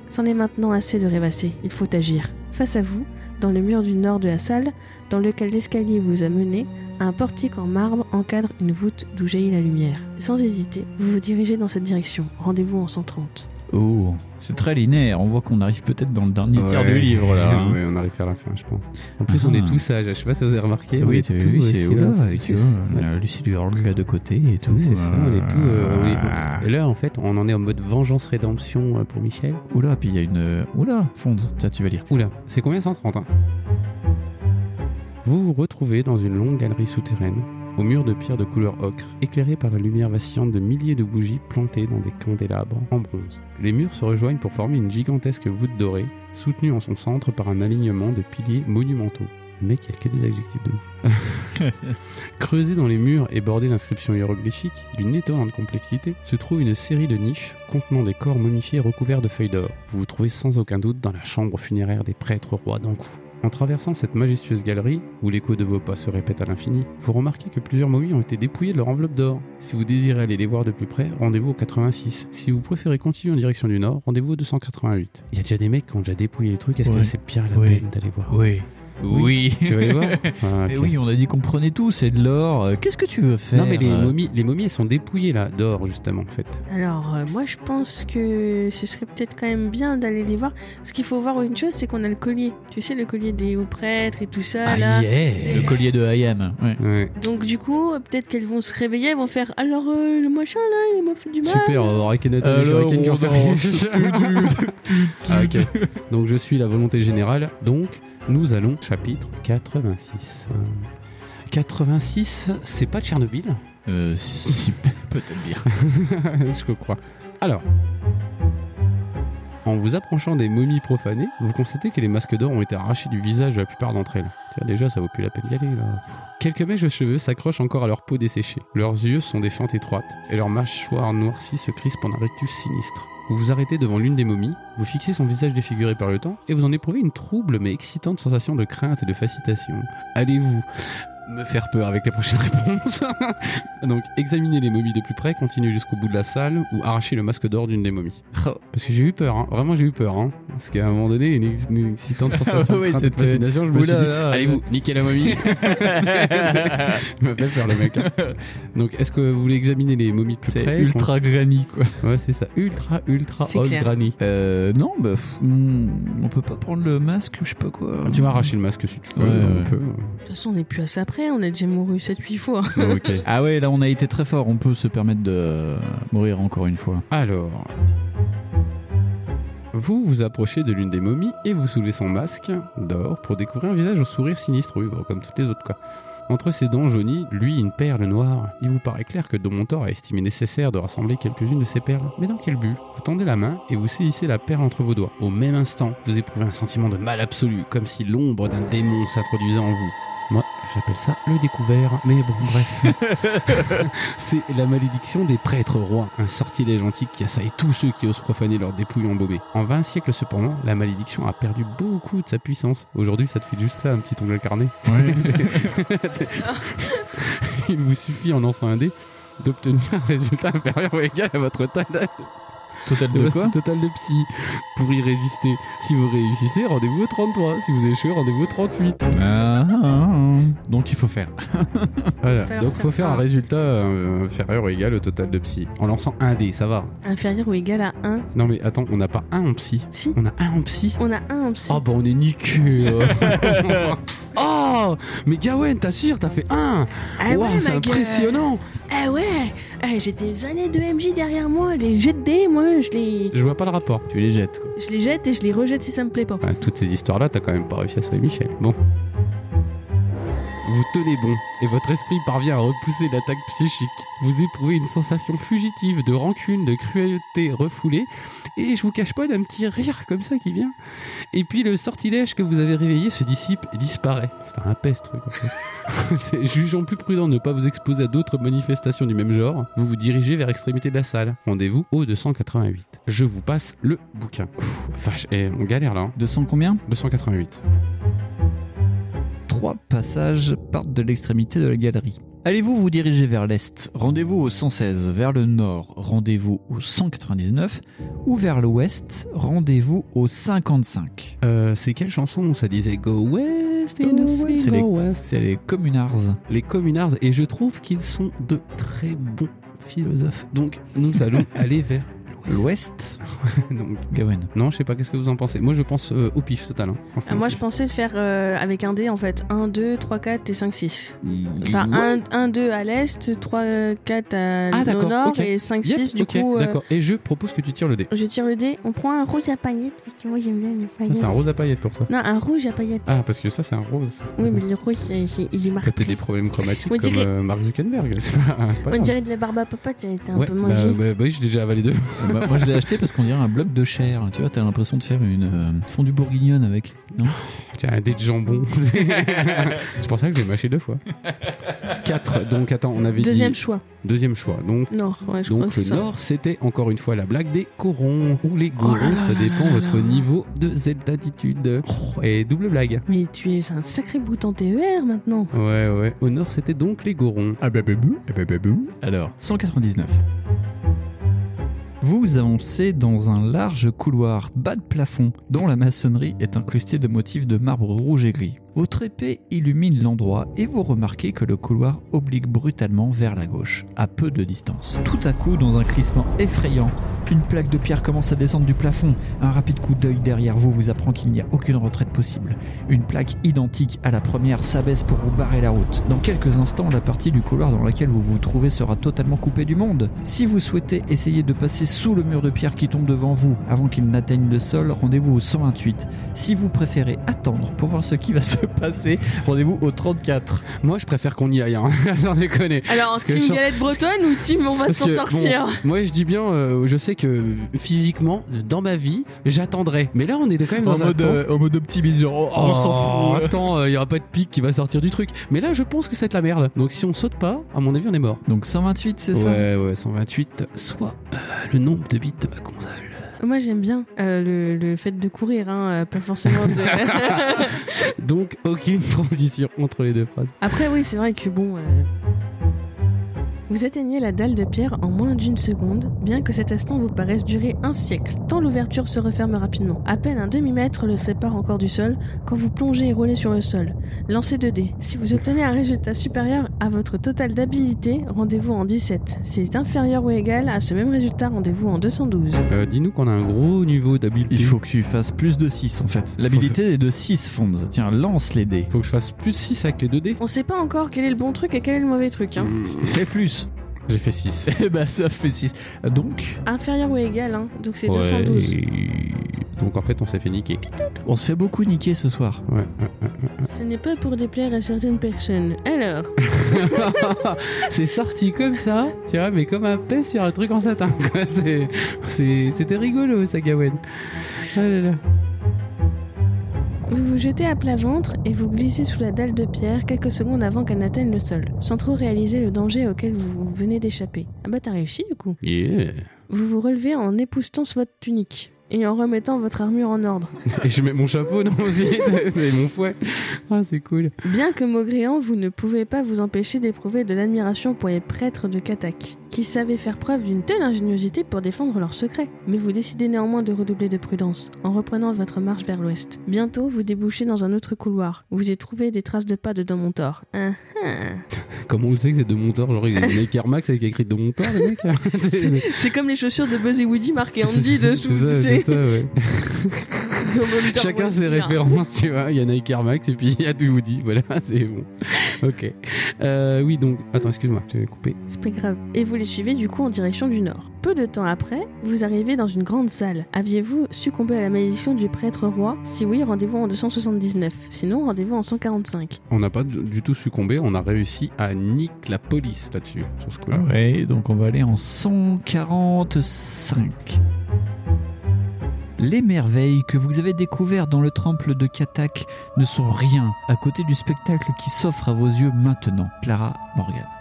A: C'en est maintenant assez de rêvasser, il faut agir. Face à vous, dans le mur du nord de la salle, dans lequel l'escalier vous a mené, un portique en marbre encadre une voûte d'où jaillit la lumière. Sans hésiter, vous vous dirigez dans cette direction. Rendez-vous en 130.
C: Oh, c'est très linéaire. On voit qu'on arrive peut-être dans le dernier tiers
B: Ouais.
C: du livre là. hein.
B: Ouais, on arrive vers la fin, je pense. En plus,
C: Ah.
B: on est tous sages. Je sais pas si vous avez remarqué.
C: Oui,
B: est
C: tu
B: tous
C: oui, c'est
B: c'est-
C: euh, Lucie Hurle là de côté et tout.
B: C'est ça, on est tout. euh, on est-
C: Ah.
B: Et là, en fait, on en est en mode vengeance-rédemption euh, pour Michel.
C: Oula, puis il y a une. Oula, fonde, tiens, tu vas lire.
B: Oula, c'est combien 130 hein? Vous vous retrouvez dans une longue galerie souterraine, au mur de pierre de couleur ocre, éclairée par la lumière vacillante de milliers de bougies plantées dans des candélabres en bronze. Les murs se rejoignent pour former une gigantesque voûte dorée, soutenue en son centre par un alignement de piliers monumentaux. Le mec, il y a que des adjectifs de ouf. Creusé dans les murs et bordé d'inscriptions hiéroglyphiques d'une étonnante complexité, se trouve une série de niches contenant des corps momifiés recouverts de feuilles d'or. Vous vous trouvez sans aucun doute dans la chambre funéraire des prêtres rois d'Ankou. En traversant cette majestueuse galerie, où l'écho de vos pas se répète à l'infini, vous remarquez que plusieurs momies ont été dépouillées de leur enveloppe d'or. Si vous désirez aller les voir de plus près, rendez-vous au 86. Si vous préférez continuer en direction du nord, rendez-vous au 288. Il y a déjà des mecs qui ont déjà dépouillé les trucs, est-ce
C: Ouais.
B: que c'est bien la peine d'aller voir?
C: Oui. Oui.
B: Tu vas aller voir Ah,
C: Mais oui, on a dit qu'on prenait tout, c'est de l'or. Euh, Qu'est-ce que tu veux faire?
B: Non mais les momies, les momies elles sont dépouillées là, d'or justement en fait.
A: Alors, euh, moi, je pense que ce serait peut-être quand même bien d'aller les voir. Ce qu'il faut voir une chose, c'est qu'on a le collier. Tu sais, le collier des hauts prêtres et tout ça, là.
B: Ah, yeah
C: Le collier de Hayam. Ouais.
B: Ouais.
A: Donc, du coup, peut-être qu'elles vont se réveiller, elles vont faire Alors, euh, le machin, là, il m'a fait du mal.
B: Super, on va voir. Ah, ok. Donc je suis la volonté générale. Donc nous allons chapitre 86. Euh, 86, c'est pas Tchernobyl
C: Euh, si, peut-être bien.
B: Je crois. Alors, en vous approchant des momies profanées, vous constatez que les masques d'or ont été arrachés du visage de la plupart d'entre elles. Déjà, ça vaut plus la peine d'y aller, là. Quelques mèches de cheveux s'accrochent encore à leur peau desséchée. Leurs yeux sont des fentes étroites, et leurs mâchoires noircies se crispent en un rictus sinistre. Vous vous arrêtez devant l'une des momies, vous fixez son visage défiguré par le temps, et vous en éprouvez une trouble mais excitante sensation de crainte et de fascination. Allez-vous? Me faire peur avec les prochaines réponses Donc, examinez les momies de plus près, continuez jusqu'au bout de la salle, ou arrachez le masque d'or d'une des momies. Parce que j'ai eu peur, hein. vraiment j'ai eu peur. Hein. Parce qu'à un moment donné, une, ex- une excitante sensation de
C: Oui, c'était-
B: fascination, je me suis
C: Oula
B: dit,
C: là,
B: allez-vous, niquez la momie Il m'a fait peur le mec. hein. Donc, est-ce que vous voulez examiner les momies de plus
C: C'est
B: près
C: ultra granny, quoi.
B: Ouais, c'est ça, ultra, ultra
A: C'est
B: old
A: clair.
B: granny.
C: Euh, non, bah, pff, hmm, on peut pas prendre le masque ou je sais pas quoi.
B: Tu vas arracher le masque si tu veux,
C: Ouais, ouais.
A: De toute façon, on n'est plus à ça après, on a déjà mouru 7-8 fois.
B: ok.
C: Ah ouais, là on a été très fort, on peut se permettre de mourir encore une fois.
B: Alors, vous vous approchez de l'une des momies et vous soulevez son masque d'or pour découvrir un visage au sourire sinistre, oui, bon, comme toutes les autres quoi. Entre ses dents jaunies, lui une perle noire. Il vous paraît clair que Domontor a estimé nécessaire de rassembler quelques-unes de ces perles. Mais dans quel but? Vous tendez la main et vous saisissez la perle entre vos doigts. Au même instant, vous éprouvez un sentiment de mal absolu, comme si l'ombre d'un démon s'introduisait en vous. Moi, j'appelle ça le découvert, mais bon, bref. C'est la malédiction des prêtres rois, un sortilège antique qui assaille tous ceux qui osent profaner leurs dépouilles embaumées. En 20 siècles cependant, la malédiction a perdu beaucoup de sa puissance. Aujourd'hui, ça te fait juste ça, un petit ongle carné. C'est- Il vous suffit en lançant un dé d'obtenir un résultat inférieur ou égal à votre total
C: Total de quoi
B: total de psy. Pour y résister, si vous réussissez, rendez-vous au 33. Si vous échouez, rendez-vous au 38.
C: Ah, ah, ah. Donc il faut faire.
B: Voilà. Donc faut
A: faire
B: faire un résultat euh, inférieur ou égal au total de psy. En lançant un dé, ça va.
A: Inférieur ou égal à 1.
B: Non mais attends, on n'a pas un en psy.
A: Si,
B: On a un en psy.
A: on a un en psy.
B: Oh bah on est niqué. oh Mais Gawen, t'assures, t'as fait un.
A: ah
B: Waouh,
A: ouais,
B: c'est impressionnant.
A: Ah ouais Eh, J'ai des années de MJ derrière moi, les jets de dés, moi, je les...
B: Je vois pas le rapport.
C: Tu les jettes quoi.
A: je les jette et je les rejette si ça me plaît pas.
B: Ah, toutes ces histoires-là, t'as quand même pas réussi à sauver Michel. Bon. Vous tenez bon, et votre esprit parvient à repousser l'attaque psychique. Vous éprouvez une sensation fugitive de rancune, de cruauté refoulée, et je vous cache pas d'un petit rire comme ça qui vient. Et puis le sortilège que vous avez réveillé se dissipe et disparaît. Putain, un peste truc en fait. Jugeant plus prudent de ne pas vous exposer à d'autres manifestations du même genre, vous vous dirigez vers l'extrémité de la salle. Rendez-vous au 288. Je vous passe le bouquin. Vache, et on galère là. hein.
C: 200 combien?
B: 288.
C: Trois passages partent de l'extrémité de la galerie. Allez-vous vous diriger vers l'est? Rendez-vous au 116. Vers le nord, rendez-vous au 199. Ou vers l'ouest, rendez-vous au 55.
B: Euh, c'est quelle chanson? Où ça disait Go West
C: C'est
B: go
C: les-
B: West
C: C'est les communards.
B: Les communards, et je trouve qu'ils sont de très bons philosophes. Donc, nous allons aller vers
C: L'ouest,
B: Donc,
C: Gawain.
B: non, je sais pas, qu'est-ce que vous en pensez? Moi, je pense euh, au pif total. hein.
A: Ah, moi, je pensais faire euh, avec un dé en fait. 1, 2, 3, 4 et 5, 6. Enfin, 1, 1 2 à l'est, 3, 4 à
B: Ah,
A: au
B: d'accord,
A: nord
B: ok.
A: et 5,
B: Yep,
A: 6 du
B: ok,
A: coup. euh,
B: D'accord, et je propose que tu tires le dé.
A: je tire le dé, on prend un rouge à paillettes parce que moi j'aime bien les
B: Ça,
A: paillettes.
B: c'est un rose à paillettes pour toi.
A: Non, un rouge à paillettes.
B: Ah, parce que ça, c'est un rose.
A: Oui, mais le rouge, il est
B: T'as
A: marqué.
B: peut-être des problèmes chromatiques
A: On
B: comme
A: dirait-
B: euh, Mark Zuckerberg. Pas, pas
A: On dirait de la barbe à papa, t'as été un
B: Ouais,
A: peu
B: bah,
A: mangé.
B: bah, bah oui, j'ai déjà avalé deux.
C: Bah, moi je l'ai acheté parce qu'on dirait un bloc de chair. Tu vois, t'as l'impression de faire une euh, fondue bourguignonne avec. Non?
B: Tiens, un dé de jambon. c'est pour ça que j'ai mâché deux fois. 4. Donc, attends, on avait
A: Deuxième
B: dit.
A: choix.
B: Deuxième choix. Donc,
A: Nord, ouais, je
B: donc le nord, c'était encore une fois la blague des corons. Ou les
A: Oh
B: gorons, ça dépend
A: là
B: votre
A: là.
B: niveau de Z-attitude. Et double blague.
A: Mais tu es un sacré bout en TER maintenant.
B: Ouais, ouais. Au nord, c'était donc les gorons.
C: Ah bah babou, ah bah babou. Alors, 199. Vous avancez dans un large couloir bas de plafond dont la maçonnerie est incrustée de motifs de marbre rouge et gris. Votre épée illumine l'endroit et vous remarquez que le couloir oblique brutalement vers la gauche, à peu de distance. Tout à coup, dans un crissement effrayant, une plaque de pierre commence à descendre du plafond. Un rapide coup d'œil derrière vous vous apprend qu'il n'y a aucune retraite possible. Une plaque identique à la première s'abaisse pour vous barrer la route. Dans quelques instants, la partie du couloir dans laquelle vous vous trouvez sera totalement coupée du monde. Si vous souhaitez essayer de passer sous le mur de pierre qui tombe devant vous avant qu'il n'atteigne le sol, rendez-vous au 128. Si vous préférez attendre pour voir ce qui va se passer, rendez-vous au 34.
B: Moi, je préfère qu'on y aille, hein. sans déconner.
A: Alors,
B: que
A: team
B: je-
A: galette bretonne ou team on va s'en sortir
B: bon, moi, je dis bien, euh, je sais que physiquement, dans ma vie, j'attendrai. Mais là, on est quand même dans un temps.
C: en mode optimiste, genre, oh, on s'en
B: Oh,
C: fout.
B: Attends, il y aura pas de pic qui va sortir du truc. Mais là, je pense que c'est de la merde. Donc, si on saute pas, à mon avis, on est mort.
C: Donc 128, c'est ça?
B: Ouais, ouais, 128, soit euh, le nombre de bits de ma console.
A: Moi j'aime bien euh, le, le fait de courir, hein, euh, pas forcément de.
B: Donc, aucune transition entre les deux phrases.
A: Après, oui, c'est vrai que bon. euh, Vous atteignez la dalle de pierre en moins d'une seconde, bien que cet instant vous paraisse durer un siècle, tant l'ouverture se referme rapidement. À peine un demi-mètre le sépare encore du sol quand vous plongez et roulez sur le sol. Lancez 2 dés. Si vous obtenez un résultat supérieur à votre total d'habilité, rendez-vous en 17. S'il est inférieur ou égal à ce même résultat, rendez-vous en 212.
B: Euh, Dis-nous qu'on a un gros niveau d'habileté.
C: Il faut que tu fasses plus de 6 en fait. L'habilité est de 6 fonds. Tiens, lance les dés.
B: Faut que je fasse plus de 6 avec les 2 dés.
A: On sait pas encore quel est le bon truc et quel est le mauvais truc. Hein.
C: Fais plus.
B: J'ai fait 6.
C: Eh bah ça fait 6. Donc,
A: Inférieur ou égal, hein. donc c'est 212.
B: Donc en fait, on s'est fait niquer.
C: on se fait beaucoup niquer ce soir.
B: Ouais, ouais, ouais, ouais.
A: Ce n'est pas pour déplaire à certaines personnes. Alors,
B: c'est sorti comme ça, tu vois, mais comme un pet sur un truc en satin. quoi. C'est- c'est- C'était rigolo, ça, Gawen. Ah là là.
A: Vous vous jetez à plat ventre et vous glissez sous la dalle de pierre quelques secondes avant qu'elle n'atteigne le sol, sans trop réaliser le danger auquel vous venez d'échapper. Ah bah t'as réussi du coup.
B: Yeah.
A: Vous vous relevez en époustant sur votre tunique et en remettant votre armure en ordre.
B: Et je mets mon chapeau non aussi, et mon fouet. Ah, c'est cool.
A: Bien que maugréant, vous ne pouvez pas vous empêcher d'éprouver de l'admiration pour les prêtres de Katak, qui savaient faire preuve d'une telle ingéniosité pour défendre leurs secrets. Mais vous décidez néanmoins de redoubler de prudence, en reprenant votre marche vers l'ouest. Bientôt, vous débouchez dans un autre couloir, où vous y trouvez des traces de pas de Domontor. Ah ah.
B: Comment on le sait que c'est de Montor Genre, il y a Nike Air Max avec écrit de Montor, le mec
A: C'est comme les chaussures de Buzz et Woody marquées Andy dessous, tu sais.
B: C'est ça, ouais. Chacun ses références, tu vois. Il y a Nike Air Max et puis il y a tout Woody. Voilà, c'est bon. Ok. Euh, oui, donc. Attends, excuse-moi, je t'ai coupé.
A: C'est pas grave. Et vous les suivez du coup en direction du nord. Peu de temps après, vous arrivez dans une grande salle. Aviez-vous succombé à la malédiction du prêtre roi? Si oui, rendez-vous en 279. Sinon, rendez-vous en 145.
B: On n'a pas du du tout succombé, on a réussi à nique la police là-dessus, sur ce coup-là.
C: Ouais, donc on va aller en 145. Les merveilles que vous avez découvertes dans le temple de Katak ne sont rien à côté du spectacle qui s'offre à vos yeux maintenant. Clara Morgan.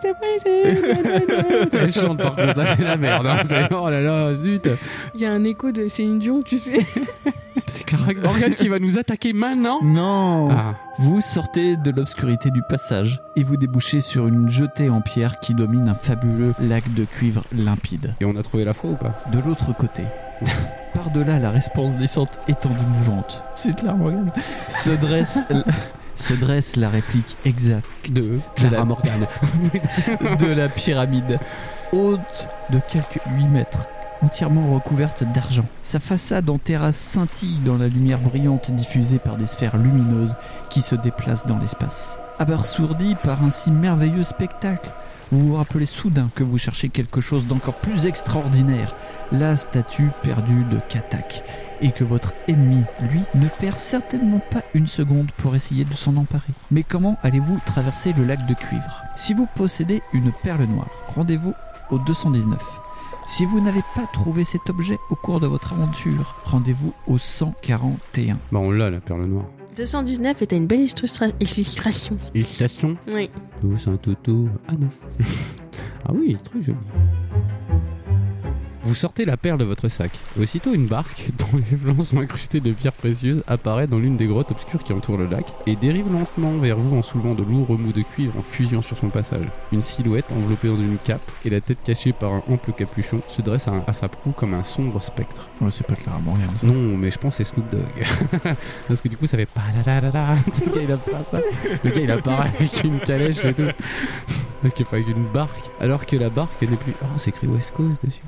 B: C'est possible. Elle chante par contre, là, c'est la merde. hein. C'est- Oh là là, zut.
A: Il y a un écho de Céline Dion, tu sais.
B: C'est Clara Morgan qui va nous attaquer maintenant.
C: Non
B: Ah,
C: Vous sortez de l'obscurité du passage et vous débouchez sur une jetée en pierre qui domine un fabuleux lac de cuivre limpide.
B: et on a trouvé la foi ou pas?
C: De l'autre côté, par-delà la resplendissante étendue mouvante, c'est clair, Morgan, se dresse, l- se dresse la réplique exacte
B: De Clara
C: la-
B: Morgan.
C: de la pyramide, haute de quelques 8 mètres, entièrement recouverte d'argent. Sa façade en terrasse scintille dans la lumière brillante diffusée par des sphères lumineuses qui se déplacent dans l'espace. Abasourdi par un si merveilleux spectacle, vous vous rappelez soudain que vous cherchez quelque chose d'encore plus extraordinaire, la statue perdue de Katak, et que votre ennemi, lui, ne perd certainement pas une seconde pour essayer de s'en emparer. Mais comment allez-vous traverser le lac de cuivre Si vous possédez une perle noire, rendez-vous au 219. Si vous n'avez pas trouvé cet objet au cours de votre aventure, rendez-vous au 141.
B: Bah, on l'a, la perle noire.
A: 219 était une belle illustra- illustration.
B: Illustration?
A: Oui.
B: Tous un toto. Ah non. ah oui, très joli. Vous sortez la perle de votre sac. Aussitôt, une barque, dont les flancs sont incrustés de pierres précieuses, apparaît dans l'une des grottes obscures qui entourent le lac et dérive lentement vers vous en soulevant de lourds remous de cuivre en fusion sur son passage. Une silhouette enveloppée dans une cape et la tête cachée par un ample capuchon se dresse à, à sa proue comme un sombre spectre.
C: Ouais, c'est pas Clara Morgan.
B: Non, mais je pense que c'est Snoop Dogg. Parce que du coup, ça fait pas la la la la. Le gars, il ça. Le gars, il apparaît avec une calèche et tout. Donc, enfin, avec une barque. Alors que la barque n'est plus. Oh, c'est écrit West Coast dessus.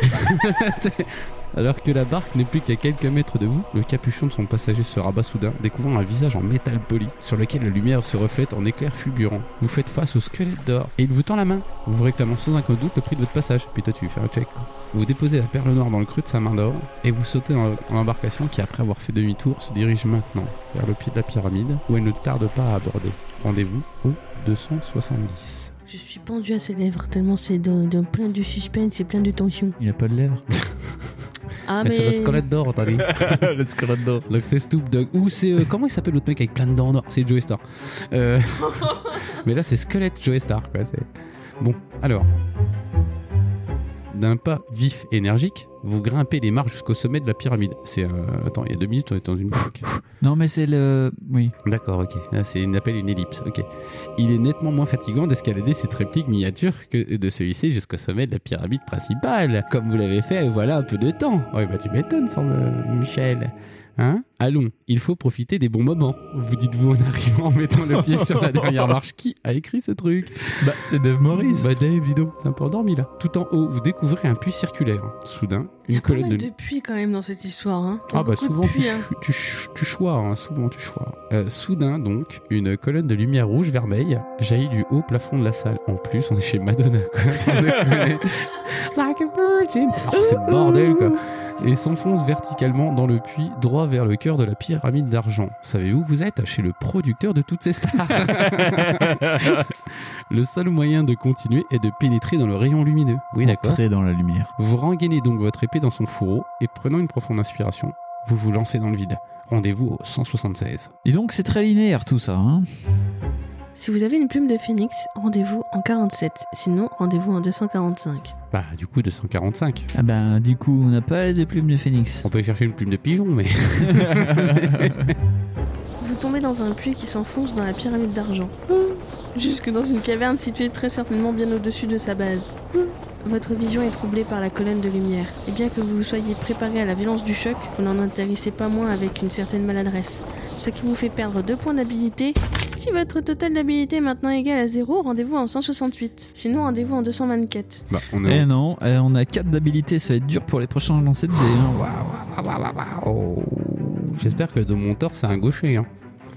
B: Alors que la barque n'est plus qu'à quelques mètres de vous, le capuchon de son passager se rabat soudain, découvrant un visage en métal poli, sur lequel la lumière se reflète en éclairs fulgurants. Vous faites face au squelette d'or, et il vous tend la main, vous vous réclamant sans aucun doute le prix de votre passage. Puis toi, tu lui fais un check. Vous déposez la perle noire dans le creux de sa main d'or, et vous sautez dans l'embarcation qui, après avoir fait demi-tour, se dirige maintenant vers le pied de la pyramide, où elle ne tarde pas à aborder. Rendez-vous au 270.
A: Je suis pendu à ses lèvres, tellement c'est de, de plein de suspense et plein de tension.
C: Il a pas de lèvres.
A: Ah,
B: mais
A: mais.
B: c'est le squelette d'or, t'as dit.
C: Le squelette d'or.
B: Donc c'est Snoop Dogg. Ou c'est. euh, comment il s'appelle l'autre mec avec plein de dents d'or C'est Joey Star. Euh, mais là, c'est Squelette Joey Star, quoi. Bon, alors. D'un pas vif et énergique, vous grimpez les marches jusqu'au sommet de la pyramide. C'est. euh, Attends, il y a deux minutes, on est dans une boucle.
C: Non, mais c'est le. Oui.
B: D'accord, ok. C'est une appel une ellipse. Ok. Il est nettement moins fatigant d'escalader cette réplique miniature que de se hisser jusqu'au sommet de la pyramide principale, comme vous l'avez fait. Voilà un peu de temps. Ouais, bah tu m'étonnes, semble Michel. Hein Allons, il faut profiter des bons moments. Vous dites-vous en arrivant en mettant le pied sur la dernière marche. Qui a écrit ce truc
C: Bah, c'est Dave Morris.
B: Bah Dave, dis donc, t'es un peu endormi là. Tout en haut, vous découvrez un puits circulaire. Soudain,
A: Il y
B: une colonne
A: mal
B: de
A: de puits quand même dans cette histoire. Hein.
B: Ah bah souvent tu,
A: hein.
B: tu, tu hein, souvent tu choirs. Euh, soudain donc, une colonne de lumière rouge-vermeil jaillit du haut plafond de la salle. En plus, on est chez Madonna quoi. Like a virgin. Oh, c'est le bordel quoi. Et s'enfonce verticalement dans le puits, droit vers le cœur de la pyramide d'argent. Savez-vous, vous êtes chez le producteur de toutes ces stars. le seul moyen de continuer est de pénétrer dans le rayon lumineux. Oui, d'accord.
C: Dans la lumière.
B: Vous rengainez donc votre épée dans son fourreau et prenant une profonde inspiration, vous vous lancez dans le vide. Rendez-vous au 176.
C: Et donc, c'est très linéaire tout ça. Hein
A: Si vous avez une plume de phénix, rendez-vous en 47. Sinon, rendez-vous en 245.
B: Bah, du coup, 245.
C: ah ben, du coup, on n'a pas de plume de phénix.
B: On peut chercher une plume de pigeon, mais.
A: Vous tombez dans un puits qui s'enfonce dans la pyramide d'argent. Jusque dans une caverne située très certainement bien au-dessus de sa base. Votre vision est troublée par la colonne de lumière. Et bien que vous soyez préparé à la violence du choc, vous n'en intéressez pas moins avec une certaine maladresse. Ce qui vous fait perdre deux points d'habilité. Si votre total d'habilité est maintenant égal à 0, rendez-vous en 168. Sinon, rendez-vous en 224.
B: Bah, on
C: Eh
B: est.
C: non, euh, on a 4 d'habilité, ça va être dur pour les prochains lancers de dés. hein.
B: Waouh, waouh, waouh, waouh. J'espère que de mon torse, c'est un gaucher. Hein.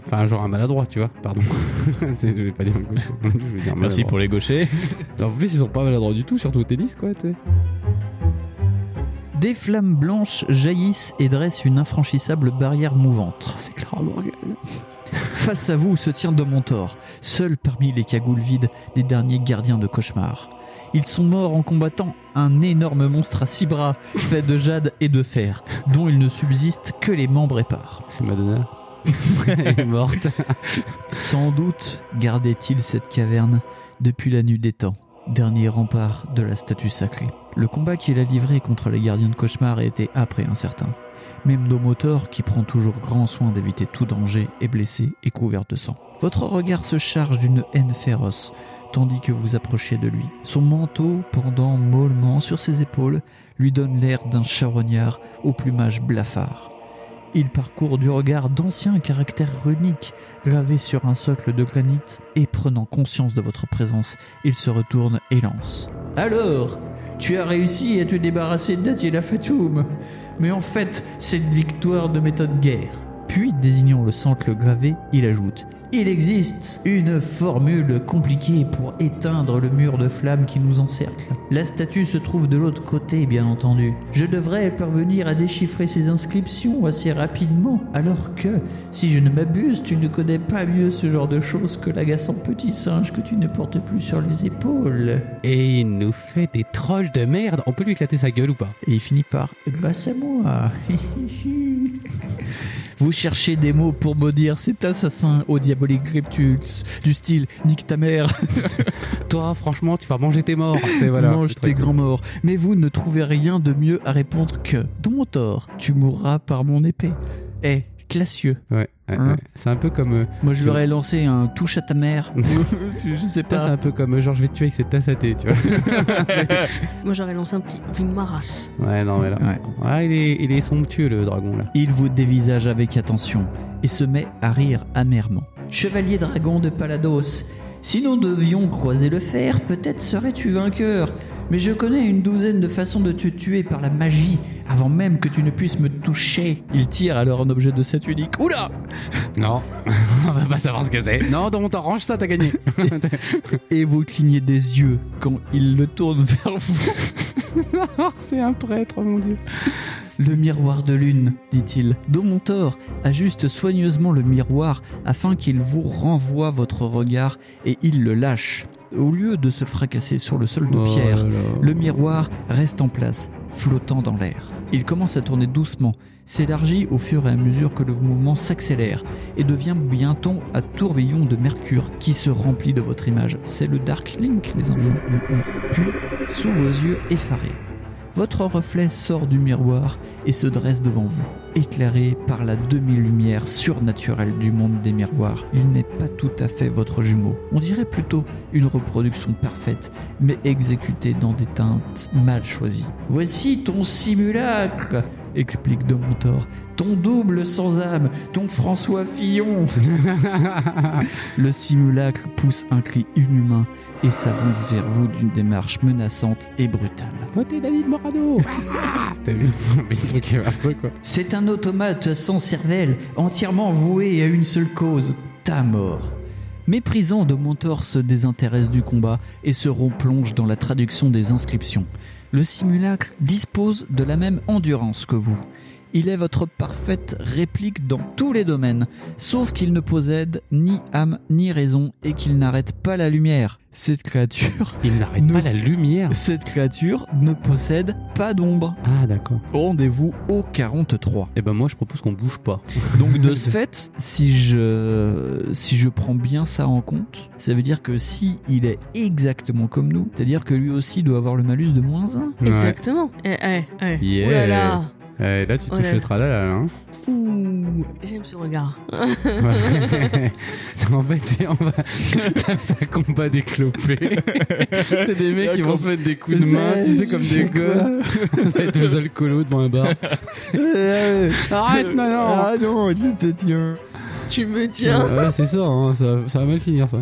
B: Enfin, genre un maladroit, tu vois. Pardon. je vais pas dire un gaucher. Je vais dire maladroit.
C: les gauchers.
B: En plus, ils sont pas maladroits du tout, surtout au tennis, quoi. tu sais.
C: Des flammes blanches jaillissent et dressent une infranchissable barrière mouvante.
B: C'est Clara Morgan.
C: Face à vous se tient de Montor, seul parmi les cagoules vides des derniers gardiens de cauchemar. Ils sont morts en combattant un énorme monstre à six bras, fait de jade et de fer, dont il ne subsiste que les membres épars.
B: C'est Madonna. Morte.
C: Sans doute gardait-il cette caverne depuis la nuit des temps, dernier rempart de la statue sacrée. Le combat qu'il a livré contre les gardiens de cauchemar a été et incertain. Même Domotor, qui prend toujours grand soin d'éviter tout danger, est blessé et couvert de sang. Votre regard se charge d'une haine féroce, tandis que vous approchez de lui. Son manteau, pendant mollement sur ses épaules, lui donne l'air d'un charognard au plumage blafard. Il parcourt du regard d'anciens caractères runiques gravés sur un socle de granit et prenant conscience de votre présence, il se retourne et lance. Alors, tu as réussi à te débarrasser d'Atila Fatoum. Mais en fait, c'est une victoire de méthode guerre. Puis, désignant le socle gravé, il ajoute il existe une formule compliquée pour éteindre le mur de flammes qui nous encercle. La statue se trouve de l'autre côté, bien entendu. Je devrais parvenir à déchiffrer ces inscriptions assez rapidement, alors que, si je ne m'abuse, tu ne connais pas mieux ce genre de choses que l'agaçant petit singe que tu ne portes plus sur les épaules.
B: Et il nous fait des trolls de merde. On peut lui éclater sa gueule ou pas?
C: Et il finit par Grâce à moi. Vous cherchez des mots pour maudire cet assassin au diabolique du style nique ta mère.
B: Toi, franchement, tu vas manger tes morts. Voilà.
C: Mange tes grands morts. Mais vous ne trouvez rien de mieux à répondre que Dans mon tort, tu mourras par mon épée. Eh, classieux.
B: Ouais, ouais,
C: Hein
B: ouais. C'est un peu comme. euh,
C: Moi, je
B: Tu-
C: lui aurais lancé un touche à ta mère. je sais
B: toi, c'est
C: pas.
B: un peu comme euh, genre je vais te tuer avec cette tasse à thé, tu vois.
A: Moi, j'aurais lancé un petit Vingmaras.
B: ouais, non, mais là.
C: Ouais.
B: Ouais, il est, il est somptueux le dragon là.
C: Il vous dévisage avec attention et se met à rire amèrement. Chevalier dragon de Palados, si nous devions croiser le fer, peut-être serais-tu vainqueur. Mais je connais une douzaine de façons de te tuer par la magie, avant même que tu ne puisses me toucher. Il tire alors un objet de cette unique. Oula
B: Non, on va pas savoir ce que c'est. Non, dans mon temps, range ça, t'as gagné.
C: Et vous clignez des yeux quand il le tourne vers vous.
B: c'est un prêtre, mon dieu.
C: Le miroir de lune, dit-il. Domontor ajuste soigneusement le miroir afin qu'il vous renvoie votre regard et il le lâche. Au lieu de se fracasser sur le sol de
B: Oh
C: pierre,
B: là là.
C: le miroir reste en place, flottant dans l'air. Il commence à tourner doucement, s'élargit au fur et à mesure que le mouvement s'accélère et devient bientôt un tourbillon de mercure qui se remplit de votre image. C'est le Dark Link, les enfants. Puis, sous vos yeux effarés, votre reflet sort du miroir et se dresse devant vous, éclairé par la demi-lumière surnaturelle du monde des miroirs. Il n'est pas tout à fait votre jumeau. On dirait plutôt une reproduction parfaite, mais exécutée dans des teintes mal choisies. Voici ton simulacre explique de Montor. Ton double sans âme, ton François Fillon. Le simulacre pousse un cri inhumain et s'avance vers vous d'une démarche menaçante et brutale.
B: Votez David Morano T'as vu Mais le truc est affreux quoi.
C: C'est un automate sans cervelle, entièrement voué à une seule cause, ta mort. Méprisant de Montor se désintéresse du combat et se replonge dans la traduction des inscriptions. Le simulacre dispose de la même endurance que vous. Il est votre parfaite réplique dans tous les domaines, sauf qu'il ne possède ni âme ni raison et qu'il n'arrête pas la lumière. Cette créature,
B: Il n'arrête pas la lumière.
C: cette créature ne possède pas d'ombre.
B: Ah d'accord.
C: Rendez-vous au 43.
B: Eh ben moi je propose qu'on bouge pas.
C: Donc de ce fait, si je si je prends bien ça en compte, ça veut dire que si il est exactement comme nous, c'est-à-dire que lui aussi doit avoir le malus de moins 1.
B: Ouais.
A: Exactement. Eh, eh, eh.
B: Yeah.
A: Oh là là.
B: Eh, là tu touches
A: là
B: le
A: là.
B: tralala hein.
A: Ouh, j'aime ce regard.
B: Ouais. en fait, on va... un combat déclopé. c'est des mecs qui vont se mettre des coups de main, tu sais, comme des gosses. Ça va être des alcoolos devant un bar. Arrête, non, non.
C: Ah non, je te tiens.
A: tu me tiens.
B: Ouais, c'est ça, hein, ça, ça va mal finir ça.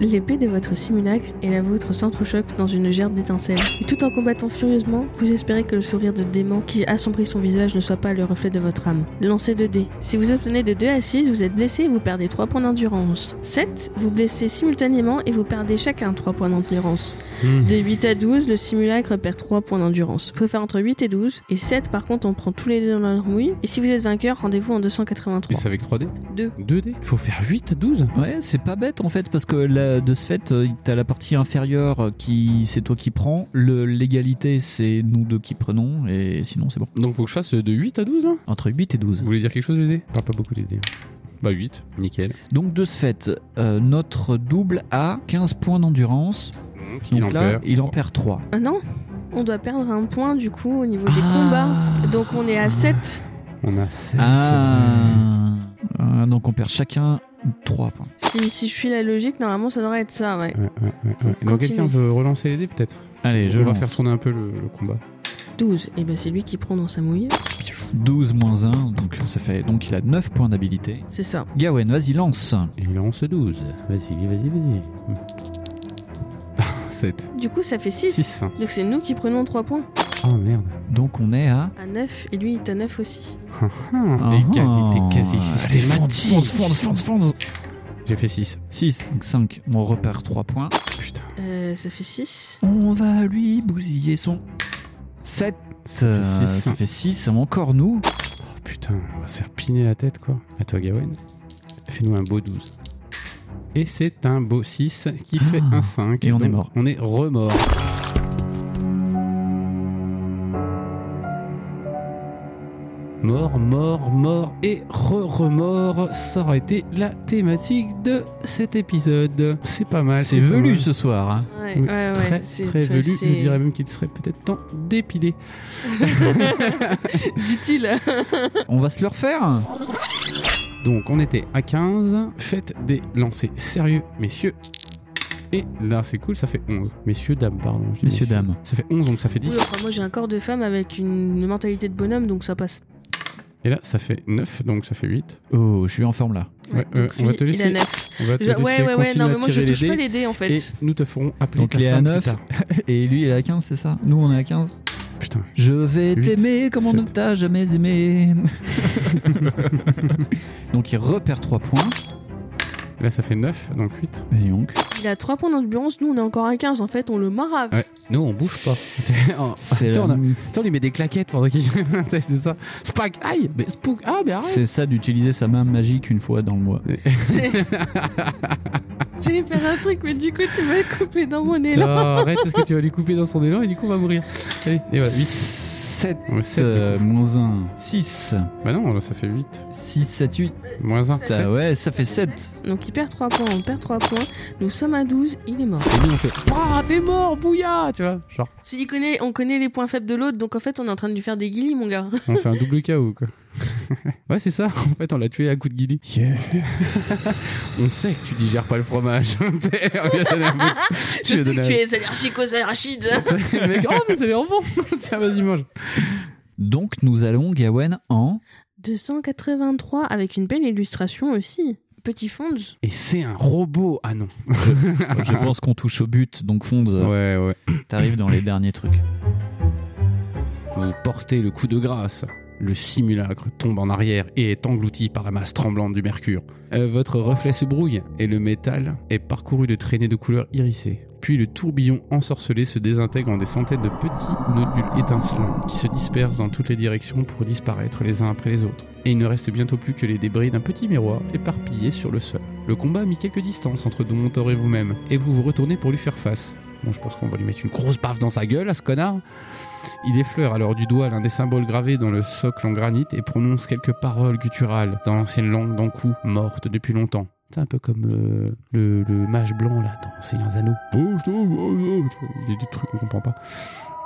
A: L'épée de votre simulacre et la vôtre s'entrechoquent dans une gerbe d'étincelles. Et tout en combattant furieusement, vous espérez que le sourire de démon qui assombrit son visage ne soit pas le reflet de votre âme. Lancez 2 dés. Si vous obtenez de 2 à 6, vous êtes blessé et vous perdez 3 points d'endurance. 7, vous blessez simultanément et vous perdez chacun 3 points d'endurance.
B: Hmm.
A: De 8 à 12, le simulacre perd 3 points d'endurance. Faut faire entre 8 et 12. Et 7, par contre, on prend tous les dés dans la mouille. Et si vous êtes vainqueur, rendez-vous en
B: Et
A: 283.
B: c'est avec 3D
A: 2.
B: 2D Il faut faire 8 à 12
C: Ouais, c'est pas bête en fait parce que là, de ce fait, euh, t'as la partie inférieure euh, qui c'est toi qui prends, le l'égalité c'est nous deux qui prenons et sinon c'est bon.
B: Donc faut que je fasse de 8 à 12 là
C: Entre 8 et 12.
B: Vous voulez dire quelque chose les dés pas beaucoup dés. Bah 8, nickel.
C: Donc de ce fait, euh, notre double a 15 points d'endurance.
B: Donc,
C: Donc
B: il en
C: là,
B: perd.
C: il en perd 3.
A: Ah non On doit perdre un point du coup au niveau des
C: Ah.
A: combats. Donc on est à 7.
B: On a 7.
C: Ah. Ah, donc on perd chacun 3 points.
A: Si, si je suis la logique, normalement ça devrait être ça, ouais.
B: Ouais, ouais, ouais, ouais. Donc quelqu'un veut relancer les dés peut-être?
C: Allez, je
B: On va faire tourner un peu le, le combat.
A: 12. Et ben c'est lui qui prend dans sa mouille.
C: 12 moins 1, donc ça fait donc il a 9 points d'habilité.
A: C'est ça.
C: Gawen, vas-y, lance.
B: Et il lance 12. Vas-y, vas-y, vas-y. 7.
A: Du coup ça fait 6.
B: 6.
A: Donc c'est nous qui prenons 3 points.
B: Oh merde.
C: Donc on est à.
A: À 9. Et lui il est à 9 aussi.
B: Ah, Égalité quasi
C: Allez, fonce,
B: systématique.
C: fonce, fonce, fonce, fonce.
B: J'ai fait 6.
C: 6, donc 5. On repère 3 points.
B: Putain.
A: Euh, ça fait 6.
C: On va lui bousiller son 7. Ça
B: fait six.
C: ça fait 6. Encore nous.
B: Oh putain, on va se faire piner la tête quoi. À toi Gawain. Fais-nous un beau 12. Et c'est un beau 6 qui fait
C: Ah.
B: un 5.
C: Et on est mort.
B: On est remort. Mort, mort, mort et re-remort, ça aurait été la thématique de cet épisode. C'est pas mal.
C: C'est velu
B: mal.
C: ce soir. hein.
A: Ouais,
B: Oui,
A: ouais, ouais.
B: très,
A: c'est-
B: très velu. Je dirais même qu'il serait peut-être temps d'épiler.
A: Dit-il.
C: On va se le refaire.
B: Donc on était à 15. Faites des lancers sérieux, messieurs. Et là c'est cool, ça fait 11. Messieurs, dames, pardon.
C: Messieurs, dames.
B: Ça fait 11, donc ça fait 10.
A: Oui, enfin, moi j'ai un corps de femme avec une mentalité de bonhomme, donc ça passe.
B: Et là ça fait 9, donc ça fait 8.
C: Oh, je suis en forme là.
B: Ouais,
A: donc
B: euh, on va te
A: Il a
B: laisser-
A: 9.
B: On va te
A: Je-
B: laisser
A: Ouais, ouais, ouais, non, mais moi je touche pas les dés en fait.
B: Et nous te ferons appeler
C: Donc il est à
B: femme plus
C: 9.
B: tard.
C: Et lui, il est à 15, c'est ça Nous, on est à 15.
B: Putain.
C: Je vais t'aimer comme on ne t'a jamais aimé. donc il repère 3 points.
B: Là ça fait 9, donc 8.
C: Et donc,
A: Il a 3 points d'endurance, nous on est encore à 15 en fait, on le marave.
B: Ouais. Nous on bouge pas.
C: c'est
B: Attends,
C: la-
B: on, a- attends, on lui met des claquettes pendant qu'il. c'est ça. Spag, aïe Mais spook, ah mais arrête
C: c'est ça d'utiliser sa main magique une fois dans le mois.
A: J'allais faire un truc, mais du coup tu m'as coupé dans mon élan.
B: Non, arrête, est-ce que tu vas lui couper dans son élan et du coup on va mourir Allez, et voilà, 8.
C: 7
B: Ouais, sept, du coup.
C: moins 1, 6.
B: Bah non, là ça fait 8.
C: 6, 7, 8.
B: Moins 1.
C: Ça, ouais, ça fait 7.
A: Donc il perd 3 points, on perd 3 points. Nous sommes à 12, il est mort.
B: Et nous on fait Ah, t'es mort, bouilla Tu vois, genre,
A: Si il connaît, on connaît les points faibles de l'autre, donc en fait on est en train de lui faire des guillis, mon gars.
B: on fait un double KO quoi. ouais, c'est ça, en fait, on l'a tué à coup de guilly. On sait que tu digères pas le fromage. on lui a donné un bout.
A: Je sais que tu es allergique aux arachides.
B: le mec, oh, mais ça l'air bon Tiens, vas-y, mange.
C: Donc nous allons, Gawen, en
A: 283 avec une belle illustration aussi. Petit Fonds.
B: Et c'est un robot Ah non.
C: Je pense qu'on touche au but, donc Fonds,
B: Ouais, ouais.
C: t'arrives dans les derniers trucs.
B: Vous portez le coup de grâce. Le simulacre tombe en arrière et est englouti par la masse tremblante du mercure. Euh, votre reflet se brouille et le métal est parcouru de traînées de couleurs irisées. Puis le tourbillon ensorcelé se désintègre en des centaines de petits nodules étincelants qui se dispersent dans toutes les directions pour disparaître les uns après les autres. Et il ne reste bientôt plus que les débris d'un petit miroir éparpillé sur le sol. Le combat a mis quelques distances entre Domontor et vous-même, et vous vous retournez pour lui faire face. Je pense qu'on va lui mettre une grosse baffe dans sa gueule à ce connard. Il effleure alors du doigt l'un des symboles gravés dans le socle en granit et prononce quelques paroles gutturales dans l'ancienne langue d'Ankou, morte depuis longtemps. C'est un peu comme euh, le, mage blanc là dans Seigneur Anneaux. Il y a des trucs qu'on comprend pas.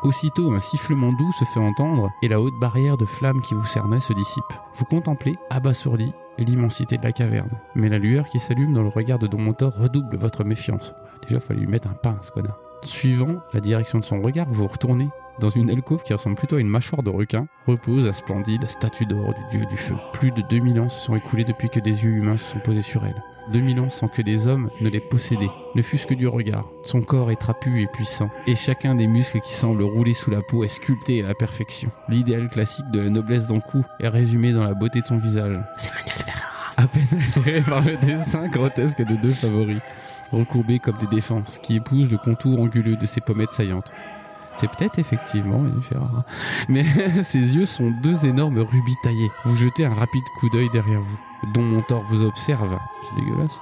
B: Aussitôt, un sifflement doux se fait entendre et la haute barrière de flammes qui vous cernait se dissipe. Vous contemplez, abasourdi, l'immensité de la caverne. Mais la lueur qui s'allume dans le regard de Don Montor redouble votre méfiance. Déjà, fallait lui mettre un pain, ce connard. Suivant la direction de son regard, vous vous retournez. Dans une alcôve qui ressemble plutôt à une mâchoire de requin, repose la splendide statue d'or du dieu du feu. Plus de 2000 ans se sont écoulés depuis que des yeux humains se sont posés sur elle. 2000 ans sans que des hommes ne l'aient possédée, ne fût-ce que du regard. Son corps est trapu et puissant, et chacun des muscles qui semblent rouler sous la peau est sculpté à la perfection. L'idéal classique de la noblesse d'Ankou est résumé dans la beauté de son visage.
A: C'est Manuel Ferrara.
B: À peine altéré par le dessin grotesque de deux favoris, recourbés comme des défenses, qui épousent le contour anguleux de ses pommettes saillantes. C'est peut-être effectivement Manuel Ferrara. Mais ses yeux sont deux énormes rubis taillés. Vous jetez un rapide coup d'œil derrière vous. Don Montor vous observe. C'est dégueulasse.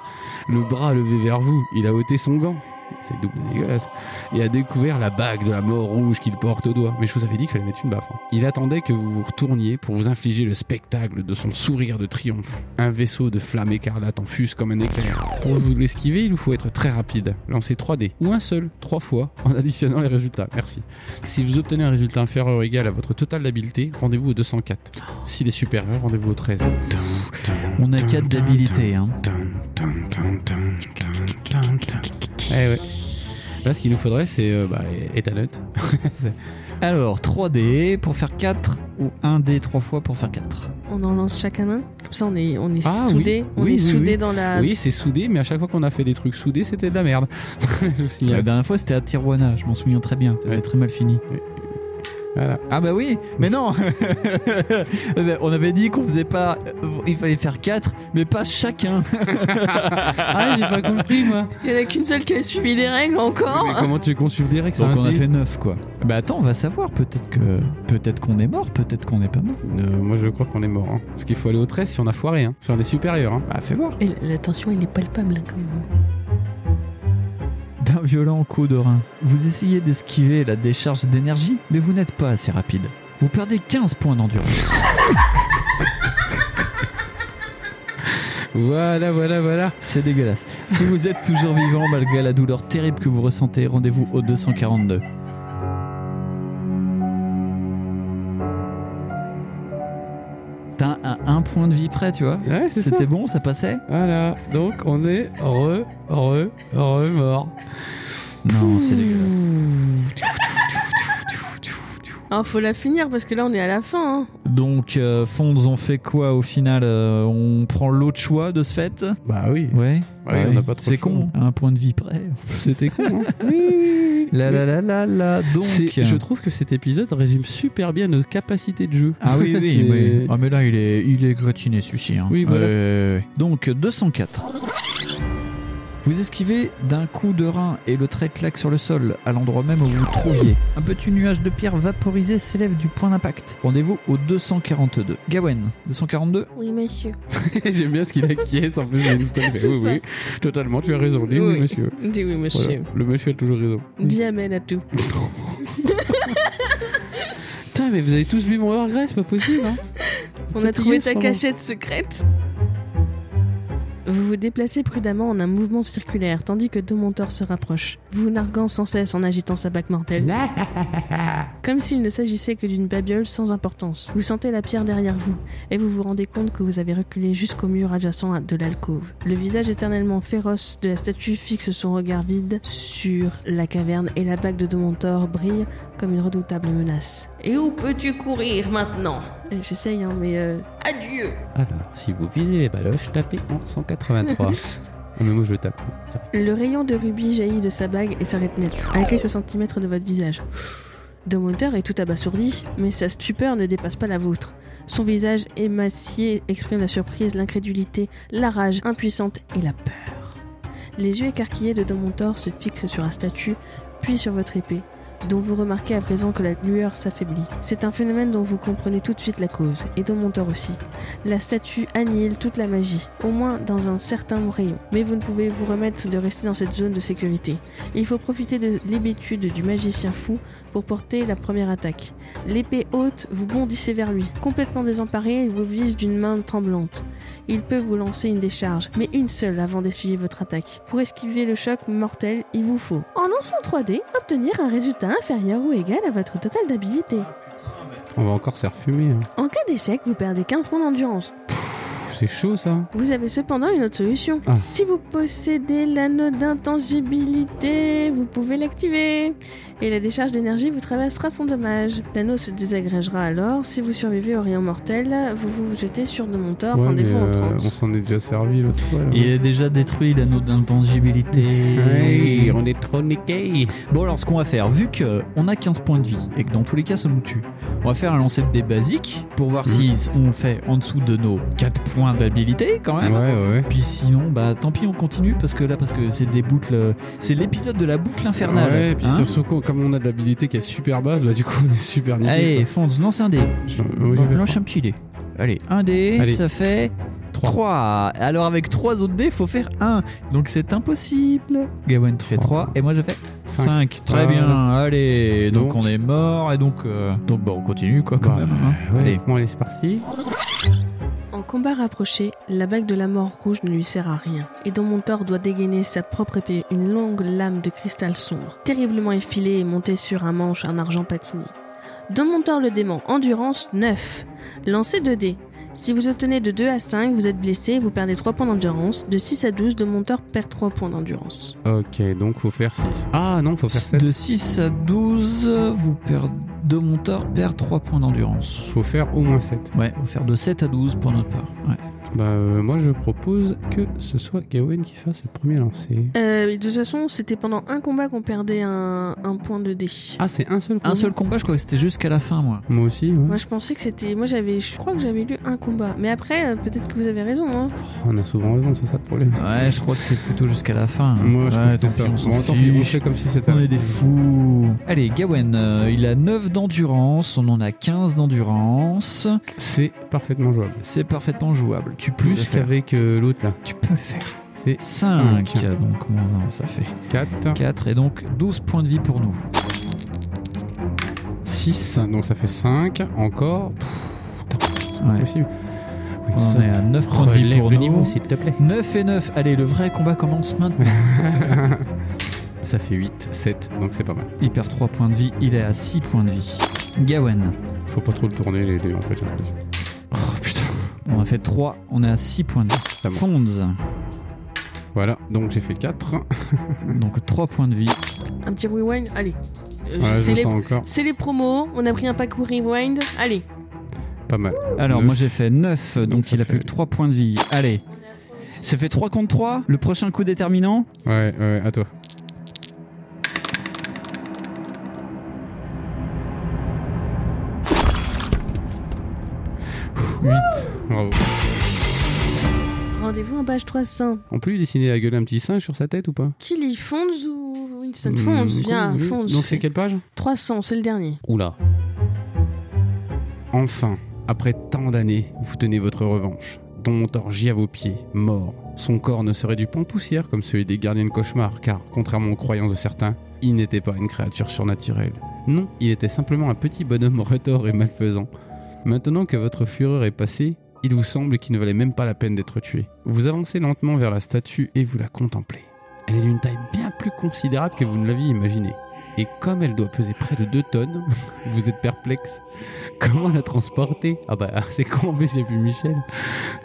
B: Le bras levé vers vous, il a ôté son gant. C'est double dégueulasse. Et a découvert la bague de la mort rouge qu'il porte au doigt. Mais je vous avais dit qu'il fallait mettre une baffe. hein. Il attendait que vous vous retourniez pour vous infliger le spectacle de son sourire de triomphe. Un vaisseau de flamme écarlate en fuse comme un éclair. Pour vous l'esquiver, il vous faut être très rapide. Lancez 3 dés. Ou un seul, trois fois, en additionnant les résultats. Merci. Si vous obtenez un résultat inférieur ou égal à votre total d'habileté, rendez-vous au 204. S'il est supérieur, rendez-vous au 13.
C: On a 4 d'habilité. Hein.
B: Eh ouais. Là, ce qu'il nous faudrait, c'est euh, bah.
C: Alors, 3D pour faire 4 ou 1D 3 fois pour faire 4
A: On en lance chacun un Comme ça, on est, on est
B: Ah,
A: soudés.
B: oui.
A: On
B: Oui,
A: est
B: oui,
A: soudés
B: oui.
A: dans la.
B: Oui, c'est soudé, mais à chaque fois qu'on a fait des trucs soudés, c'était de la merde. je vous
C: La
B: signale.
C: dernière fois, c'était à Tijuana, je m'en souviens très bien. Ça
B: Ouais.
C: très mal fini.
B: Voilà.
C: Ah bah oui, mais non On avait dit qu'on faisait pas... Il fallait faire 4, mais pas chacun.
B: ah, j'ai pas compris, moi.
A: Il y en a qu'une seule qui a suivi les règles encore.
B: Mais comment tu veux qu'on suive des règles?
C: Donc on a fait 9 quoi. Bah attends, on va savoir. Peut-être que peut-être qu'on est mort, peut-être qu'on n'est pas mort.
B: Euh, Moi, je crois qu'on est mort. hein. Parce qu'il faut aller au 13 si on a foiré. Hein. Si on est supérieur. Hein.
C: Bah fais voir.
A: Et la tension, il est palpable hein, quand même.
C: Violent coup de rein. Vous essayez d'esquiver la décharge d'énergie, mais vous n'êtes pas assez rapide. Vous perdez 15 points d'endurance.
B: Voilà, voilà, voilà.
C: C'est dégueulasse. Si vous êtes toujours vivant malgré la douleur terrible que vous ressentez, rendez-vous au 242. T'as un, un point de vie près, tu vois
B: Ouais, c'est ça.
C: C'était bon, ça passait
B: Voilà. Donc, on est re, re, re mort.
C: Non, c'est dégueulasse.
A: Ah, faut la finir parce que là, on est à la fin. hein.
C: Donc, euh, Fonds, on fait quoi au final Euh, On prend l'autre choix de ce fait?
B: Bah oui.
C: Ouais.
B: Ouais, on n'a pas trop
C: C'est
B: de choix.
C: con, un point de vie près.
B: C'était con. Hein. oui.
C: La la la la la. Donc.
B: C'est- Je trouve que cet épisode résume super bien nos capacités de jeu.
C: Ah oui, oui, oui. Ah mais là, il est, il est gratiné celui-ci. hein.
B: Oui, voilà.
C: Ouais. Donc 204. Vous esquivez d'un coup de rein et le trait claque sur le sol, à l'endroit même où vous vous trouviez. Un petit nuage de pierre vaporisée s'élève du point d'impact. Rendez-vous au 242. Gawen, 242
A: Oui, monsieur.
B: J'aime bien ce qu'il acquiesce en plus.
A: C'est
B: oui,
A: ça.
B: oui, totalement, tu as raison. Dis oui,
A: Oui.
B: monsieur.
A: Dis oui, monsieur.
B: Voilà. Le monsieur a toujours raison.
A: Dis amen à tout.
B: Putain, mais vous avez tous bu mon regret, c'est pas possible. Hein
A: On a trouvé ta cachette secrète. Vous vous déplacez prudemment en un mouvement circulaire tandis que Domontor se rapproche, vous narguant sans cesse en agitant sa bague mortelle. Comme s'il ne s'agissait que d'une babiole sans importance. Vous sentez la pierre derrière vous, et vous vous rendez compte que vous avez reculé jusqu'au mur adjacent à- de l'alcôve. Le visage éternellement féroce de la statue fixe son regard vide sur la caverne, et la bague de Domontor brille comme une redoutable menace. Et où peux-tu courir maintenant? J'essaye, hein, mais... euh, Adieu
B: Alors, si vous visez les baloches, tapez en 183. Ah, mais moi je le tape.
A: Le rayon de rubis jaillit de sa bague et s'arrête net, à quelques centimètres de votre visage. Domonter est tout abasourdi, mais sa stupeur ne dépasse pas la vôtre. Son visage émacié exprime la surprise, l'incrédulité, la rage impuissante et la peur. Les yeux écarquillés de Domontor se fixent sur la statue, puis sur votre épée, dont vous remarquez à présent que la lueur s'affaiblit. C'est un phénomène dont vous comprenez tout de suite la cause, et Domontor aussi. La statue annihile toute la magie, au moins dans un certain rayon. Mais vous ne pouvez vous remettre de rester dans cette zone de sécurité. Il faut profiter de l'hébétude du magicien fou pour porter la première attaque. L'épée haute, vous bondissez vers lui. Complètement désemparé, il vous vise d'une main tremblante. Il peut vous lancer une décharge, mais une seule avant d'essuyer votre attaque. Pour esquiver le choc mortel, il vous faut, en lançant 3D, obtenir un résultat inférieur ou égal à votre total d'habilité.
B: On va encore se faire fumer. hein.
A: En cas d'échec, vous perdez 15 points d'endurance.
B: C'est chaud ça.
A: Vous avez cependant une autre solution.
B: Ah.
A: Si vous possédez l'anneau d'intangibilité, vous pouvez l'activer. Et la décharge d'énergie vous traversera sans dommage. L'anneau se désagrégera alors. Si vous survivez au rayon mortel, vous vous jetez sur de mon tort,
B: Ouais,
A: rendez-vous en
B: euh,
A: 30.
B: on s'en est déjà servi l'autre fois. là.
C: Il est déjà détruit l'anneau d'intangibilité.
B: Ouais, on est trop niqués.
C: Bon alors ce qu'on va faire, vu que on a 15 points de vie et que dans tous les cas ça nous tue, on va faire un lancer de dés basique pour voir si on fait en dessous de nos 4 points d'habilité quand même.
B: ouais, ouais.
C: Puis sinon, bah tant pis, on continue parce que là, parce que c'est des boucles, c'est l'épisode de la boucle infernale.
B: Ouais, et puis
C: hein.
B: surtout qu'on- comme on a de l'habilité qui est super basse, bah du coup on est super niqués.
C: Allez, Fonz, lance un dé.
B: Je- vais
C: lance un petit dé. Allez, un dé,
B: Allez.
C: ça fait
B: 3.
C: 3. Alors avec 3 autres dés, faut faire 1. Donc c'est impossible. Gawain, tu fais 3 et moi je fais 5. Très bien. Allez, donc,
B: Donc-
C: on est mort et donc euh, donc bon, on continue quoi quand
B: Bah,
C: même. hein.
B: ouais.
C: Allez.
B: Bon, allez, c'est parti.
A: Combat rapproché, la bague de la mort rouge ne lui sert à rien, et Domontor doit dégainer sa propre épée, une longue lame de cristal sombre, terriblement effilée et montée sur un manche en argent patiné. Domontor le démon, endurance 9. Lancez 2 dés. Si vous obtenez de 2 à 5, vous êtes blessé, vous perdez 3 points d'endurance. De 6 à 12, Domontor perd 3 points d'endurance.
B: Ok, donc faut faire 6. Ah non, faut faire 7.
C: De 6 à 12, vous perdez de monteur perd 3 points d'endurance.
B: Faut faire au moins 7.
C: Ouais, on va faire de 7 à 12 pour notre part. Ouais.
B: Bah, euh, moi je propose que ce soit Gawain qui fasse le premier lancer.
A: Euh, de toute façon, c'était pendant un combat qu'on perdait un, un point de dé.
B: Ah, c'est un seul
C: Un
B: combat
C: seul combat, je crois que c'était jusqu'à la fin, moi.
B: Moi aussi, ouais.
A: Moi, je pensais que c'était. Moi, j'avais. Je crois que j'avais lu un combat. Mais après, euh, peut-être que vous avez raison. Hein.
B: Oh, on a souvent raison, c'est ça le problème.
C: Ouais, je crois que c'est plutôt jusqu'à la fin.
B: Moi je
C: ouais,
B: pense que
C: tant
B: ça.
C: pis, on s'en
B: Bon, tant pis, on
C: fiche.
B: fait comme si c'était
C: On est des fous. Allez, Gawen, euh, il a 9 d'endurance, on en a 15 d'endurance.
B: C'est parfaitement jouable.
C: C'est parfaitement jouable. Tu
B: Plus qu'avec euh, l'autre là?
C: Tu peux le faire.
B: C'est
C: 5,
B: 5.
C: donc moins 1, ça fait
B: 4,
C: 4 et donc 12 points de vie pour nous.
B: 6, donc ça fait 5. Encore. Pff,
C: Ouais.
B: impossible. Oui,
C: On
B: ça-
C: est à 9 points de vie
B: Relève
C: pour
B: le
C: nous.
B: niveau s'il te plaît.
C: 9 et 9. Allez, le vrai combat commence maintenant.
B: ça fait 8, 7, donc c'est pas mal.
C: Il perd 3 points de vie, il est à 6 points de vie. Gawen,
B: Faut pas trop le tourner les deux en fait. j'ai l'impression.
C: On a fait 3, on est à 6 points de vie. Fonds,
B: Voilà, donc j'ai fait 4.
C: donc 3 points de vie.
A: Un petit rewind. Allez. Euh,
B: Ouais,
A: c'est les...
B: sens encore.
A: c'est les promos. On a pris un pack rewind. Allez.
B: Pas mal.
C: Alors,
B: Neuf.
C: moi j'ai fait 9, donc,
B: Donc, ça
C: il a
B: fait-
C: plus que 3 points de vie. Allez. Ça fait 3 contre 3. Le prochain coup déterminant
B: Ouais, ouais, à toi. Huit. Bravo.
A: Rendez-vous en page 300.
B: On peut lui dessiner la gueule un petit singe sur sa tête ou pas?
A: Lit Fonds ou Winston Fonds
B: voulez.
A: Fonds.
B: Donc c'est quelle page?
A: 300, c'est le dernier.
B: Oula. Enfin, après tant d'années, vous tenez votre revanche. Don Montor gît à vos pieds, mort. Son corps ne serait du pan poussière comme celui des gardiens de cauchemar, car, contrairement aux croyances de certains, il n'était pas une créature surnaturelle. Non, il était simplement un petit bonhomme retors et malfaisant. Maintenant que votre fureur est passée, il vous semble qu'il ne valait même pas la peine d'être tué. Vous avancez lentement vers la statue et vous la contemplez. Elle est d'une taille bien plus considérable que vous ne l'aviez imaginé. Et comme elle doit peser près de 2 tonnes, vous êtes perplexe. Comment la transporter? Ah bah c'est con, mais c'est plus Michel.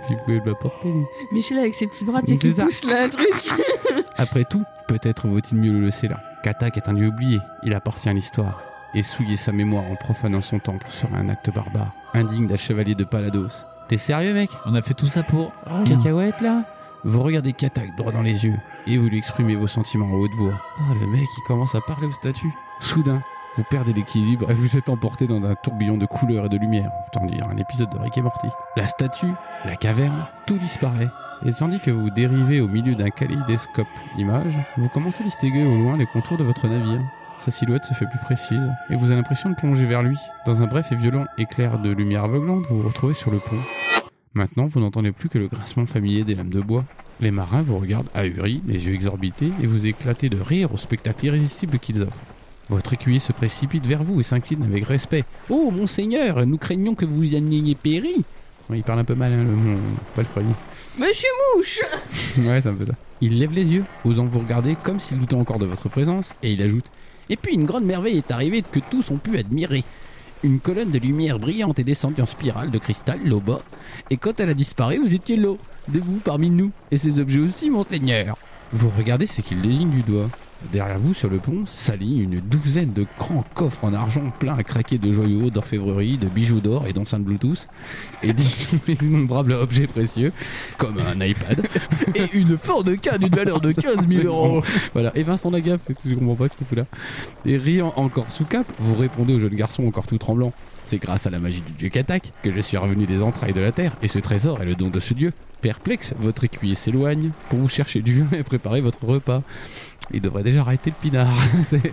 B: Si vous pouvez la porter. lui.
A: Michel avec ses petits bras, tu qui pousse là un truc.
B: Après tout, peut-être vaut-il mieux le laisser là. Katak est un dieu oublié, il appartient à l'histoire. Et souiller sa mémoire en profanant son temple serait un acte barbare, indigne d'un chevalier de Palados. T'es sérieux mec
C: On a fait tout ça pour. rien.
B: Cacahuète là Vous regardez Katak droit dans les yeux et vous lui exprimez vos sentiments à haute voix. Ah, le mec il commence à parler au statut. Soudain, vous perdez l'équilibre et vous êtes emporté dans un tourbillon de couleurs et de lumière. Autant dire un épisode de Rick et Morty. La statue, la caverne, tout disparaît. Et tandis que vous dérivez au milieu d'un kaléidoscope d'images, vous commencez à distinguer au loin les contours de votre navire. Sa silhouette se fait plus précise et vous avez l'impression de plonger vers lui. Dans un bref et violent éclair de lumière aveuglante, vous vous retrouvez sur le pont. Maintenant, vous n'entendez plus que le grincement familier des lames de bois. Les marins vous regardent ahuris, les yeux exorbités, et vous éclatez de rire au spectacle irrésistible qu'ils offrent. Votre écuyer se précipite vers vous et s'incline avec respect. Oh, monseigneur, nous craignons que vous y ayez péri. Il parle un peu mal, hein, le mon... pas le premier.
A: Monsieur Mouche
B: ouais, c'est un peu ça. Il lève les yeux, osant vous regarder comme s'il doutait encore de votre présence, et il ajoute Et puis une grande merveille est arrivée que tous ont pu admirer. Une colonne de lumière brillante est descendue en spirale de cristal là bas, et quand elle a disparu, vous étiez là, debout parmi nous, et ces objets aussi, monseigneur. Vous regardez ce qu'il désigne du doigt. Derrière vous, sur le pont, s'aligne une douzaine de grands coffres en argent pleins à craquer de joyaux, d'orfèvrerie, de bijoux d'or et d'enceintes Bluetooth, et d'innombrables objets précieux, comme un iPad,
C: Et une de canne d'une valeur de 15 000 euros.
B: voilà, et Vincent Lagaffe, je comprends pas ce qu'il fout là. Et riant encore sous cap, vous répondez au jeune garçon encore tout tremblant. C'est grâce à la magie du dieu Katak que je suis revenu des entrailles de la terre, et ce trésor est le don de ce dieu. Perplexe, votre écuyer s'éloigne pour vous chercher du vin et préparer votre repas. Il devrait déjà arrêter le pinard.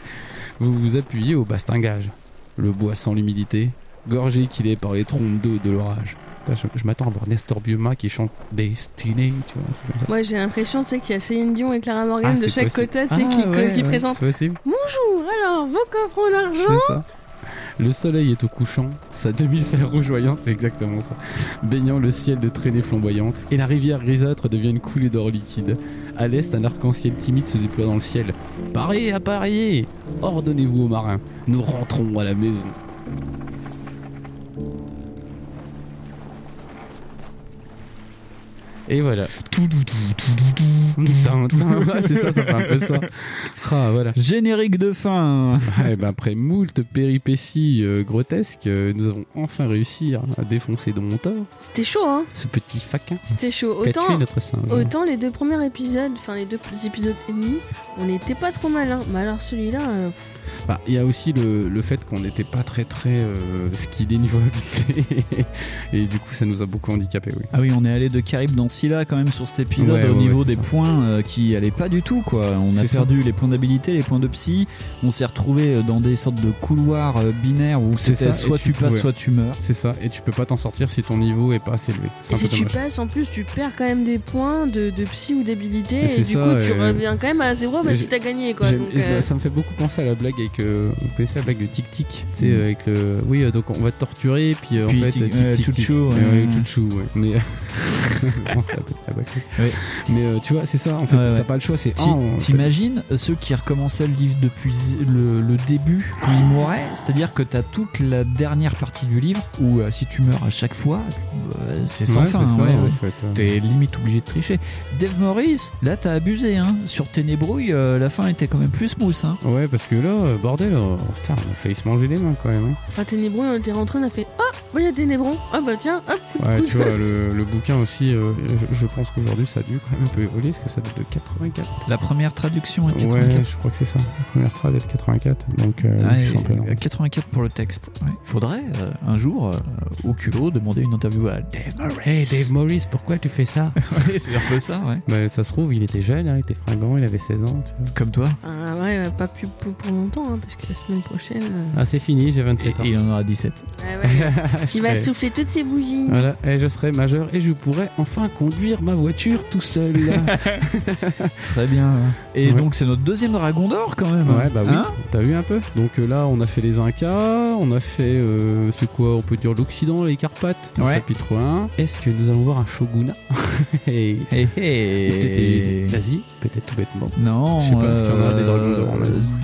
B: Vous vous appuyez au bastingage. Le bois sans l'humidité, gorgé qu'il est par les trompes d'eau de l'orage. Je, je m'attends à voir Nestor Bioma qui chante Destiny, tu vois.
A: Moi, j'ai l'impression, tu sais, qu'il y a Céline Dion et Clara Morgan
B: Ah,
A: de chaque
B: possible.
A: côté, tu sais,
B: Ah,
A: qui,
B: ouais,
A: qui
B: ouais,
A: présentent. Bonjour, alors, vos coffres en argent
B: ça. Le soleil est au couchant, sa demi-sphère rougeoyante, c'est exactement ça, baignant le ciel de traînées flamboyantes, et la rivière grisâtre devient une coulée d'or liquide. À l'est, un arc-en-ciel timide se déploie dans le ciel. Parez à parier Ordonnez-vous aux marins, nous rentrons à la maison. Et voilà. Tin, tin. Ouais, c'est ça, ça fait un peu ça. Ah, voilà.
C: Générique de fin.
B: Ben après moult péripéties euh, grotesques, euh, nous avons enfin réussi à défoncer de mon tort
A: C'était chaud, hein
B: ce petit faquin
A: C'était chaud. Autant,
B: notre singe.
A: autant les deux premiers épisodes, enfin les deux épisodes et demi, on n'était pas trop mal, hein. Mais alors celui-là, euh,
B: Bah, Il y a aussi le, le fait qu'on n'était pas très très euh, skillé niveau habileté et du coup ça nous a beaucoup handicapé oui.
C: Ah oui, on est allé de Caribe dans Scylla quand même sur cet épisode
B: Ouais,
C: au
B: ouais,
C: niveau
B: ouais,
C: des
B: ça.
C: points euh, qui allaient pas du tout quoi. On a
B: ça.
C: perdu les points d'habilité, les points de psy. On s'est retrouvé euh, dans des sortes de couloirs euh, binaires où
B: C'est
C: c'était soit
B: tu
C: tu passes,
B: pouvais-
C: soit tu meurs.
B: C'est ça et tu peux pas t'en sortir si ton niveau est pas assez élevé.
A: Et si tu passes, en plus, tu perds quand même des points de, de psy ou d'habilité, et du
B: ça,
A: coup, tu reviens quand même à zéro, même
B: et
A: si t'as gagné, quoi. Donc, euh,
B: Ça me fait beaucoup penser à la blague avec. euh, vous connaissez la blague de Tic Tic Tu sais,
C: Mm.
B: avec le. Oui, euh, donc on va te torturer, puis euh, en
C: Puis
B: fait.
C: tic-
B: euh, tic, tic.
C: chouchou,
B: chouchou, ouais. Mais. Blague- blague. Mais euh, tu vois, c'est ça, en fait, t'as pas le choix, c'est.
C: T'imagines euh, ceux qui recommençaient le livre depuis le, début quand ils mouraient C'est-à-dire que t'as toute la dernière partie du livre où euh, si tu meurs à chaque fois, euh, c'est sans fin.
B: en euh.
C: T'es limite obligé de tricher. Dave Morris, là t'as abusé. Hein. Sur Ténébrouille, euh, la fin était quand même plus smooth. Hein.
B: Ouais, parce que là, euh, bordel, euh, putain, on a failli se manger les mains quand même. hein.
A: Enfin, Ténébron, on était rentré, on a fait Oh, bah, il y a Ténébron. Ah, bah, tiens, hop.
B: Ouais, tu vois, le, le bouquin aussi, euh, je, je pense qu'aujourd'hui ça a dû quand même un peu évoluer, parce que ça date de 84.
C: La première traduction est de
B: Ouais,
C: 84.
B: je crois que c'est ça. La première trad est de 84, donc euh,
C: Ah,
B: je suis un peu
C: et-
B: lent.
C: 84 pour le texte. Ouais. Faudrait euh, un jour, euh, au culot, demander une interview à Dave Morris.
B: Hey Dave Morris, pourquoi tu fais ça?
C: Ouais, c'est un peu ça, ouais.
B: Bah, ça se trouve, il était jeune, hein, il était fringant, il avait 16 ans. Tu vois.
C: Comme toi.
A: Ah, ouais, ouais, pas plus pour, pour longtemps, hein, parce que la semaine prochaine. euh,
B: Ah, c'est fini, j'ai
C: Et,
B: 27 ans.
C: et il en aura 17.
A: ouais, ouais.
B: Je
A: Il va
B: serai-
A: souffler toutes ses bougies.
B: Voilà, et je serai majeur et je pourrai enfin conduire ma voiture tout seul.
C: Très bien. Et
B: Ouais.
C: donc c'est notre deuxième dragon d'or quand même.
B: ouais, bah oui,
C: Hein
B: t'as vu un peu Donc euh, là, on a fait les Incas, on a fait, euh, c'est quoi, on peut dire l'Occident, les Carpates,
C: Ouais.
B: chapitre 1. Est-ce que nous allons voir un shogunat Et-
C: Hé hé.
B: et- Vas-y, peut-être tout bêtement.
C: Non.
B: Je sais pas, est-ce qu'il y en a des dragons d'or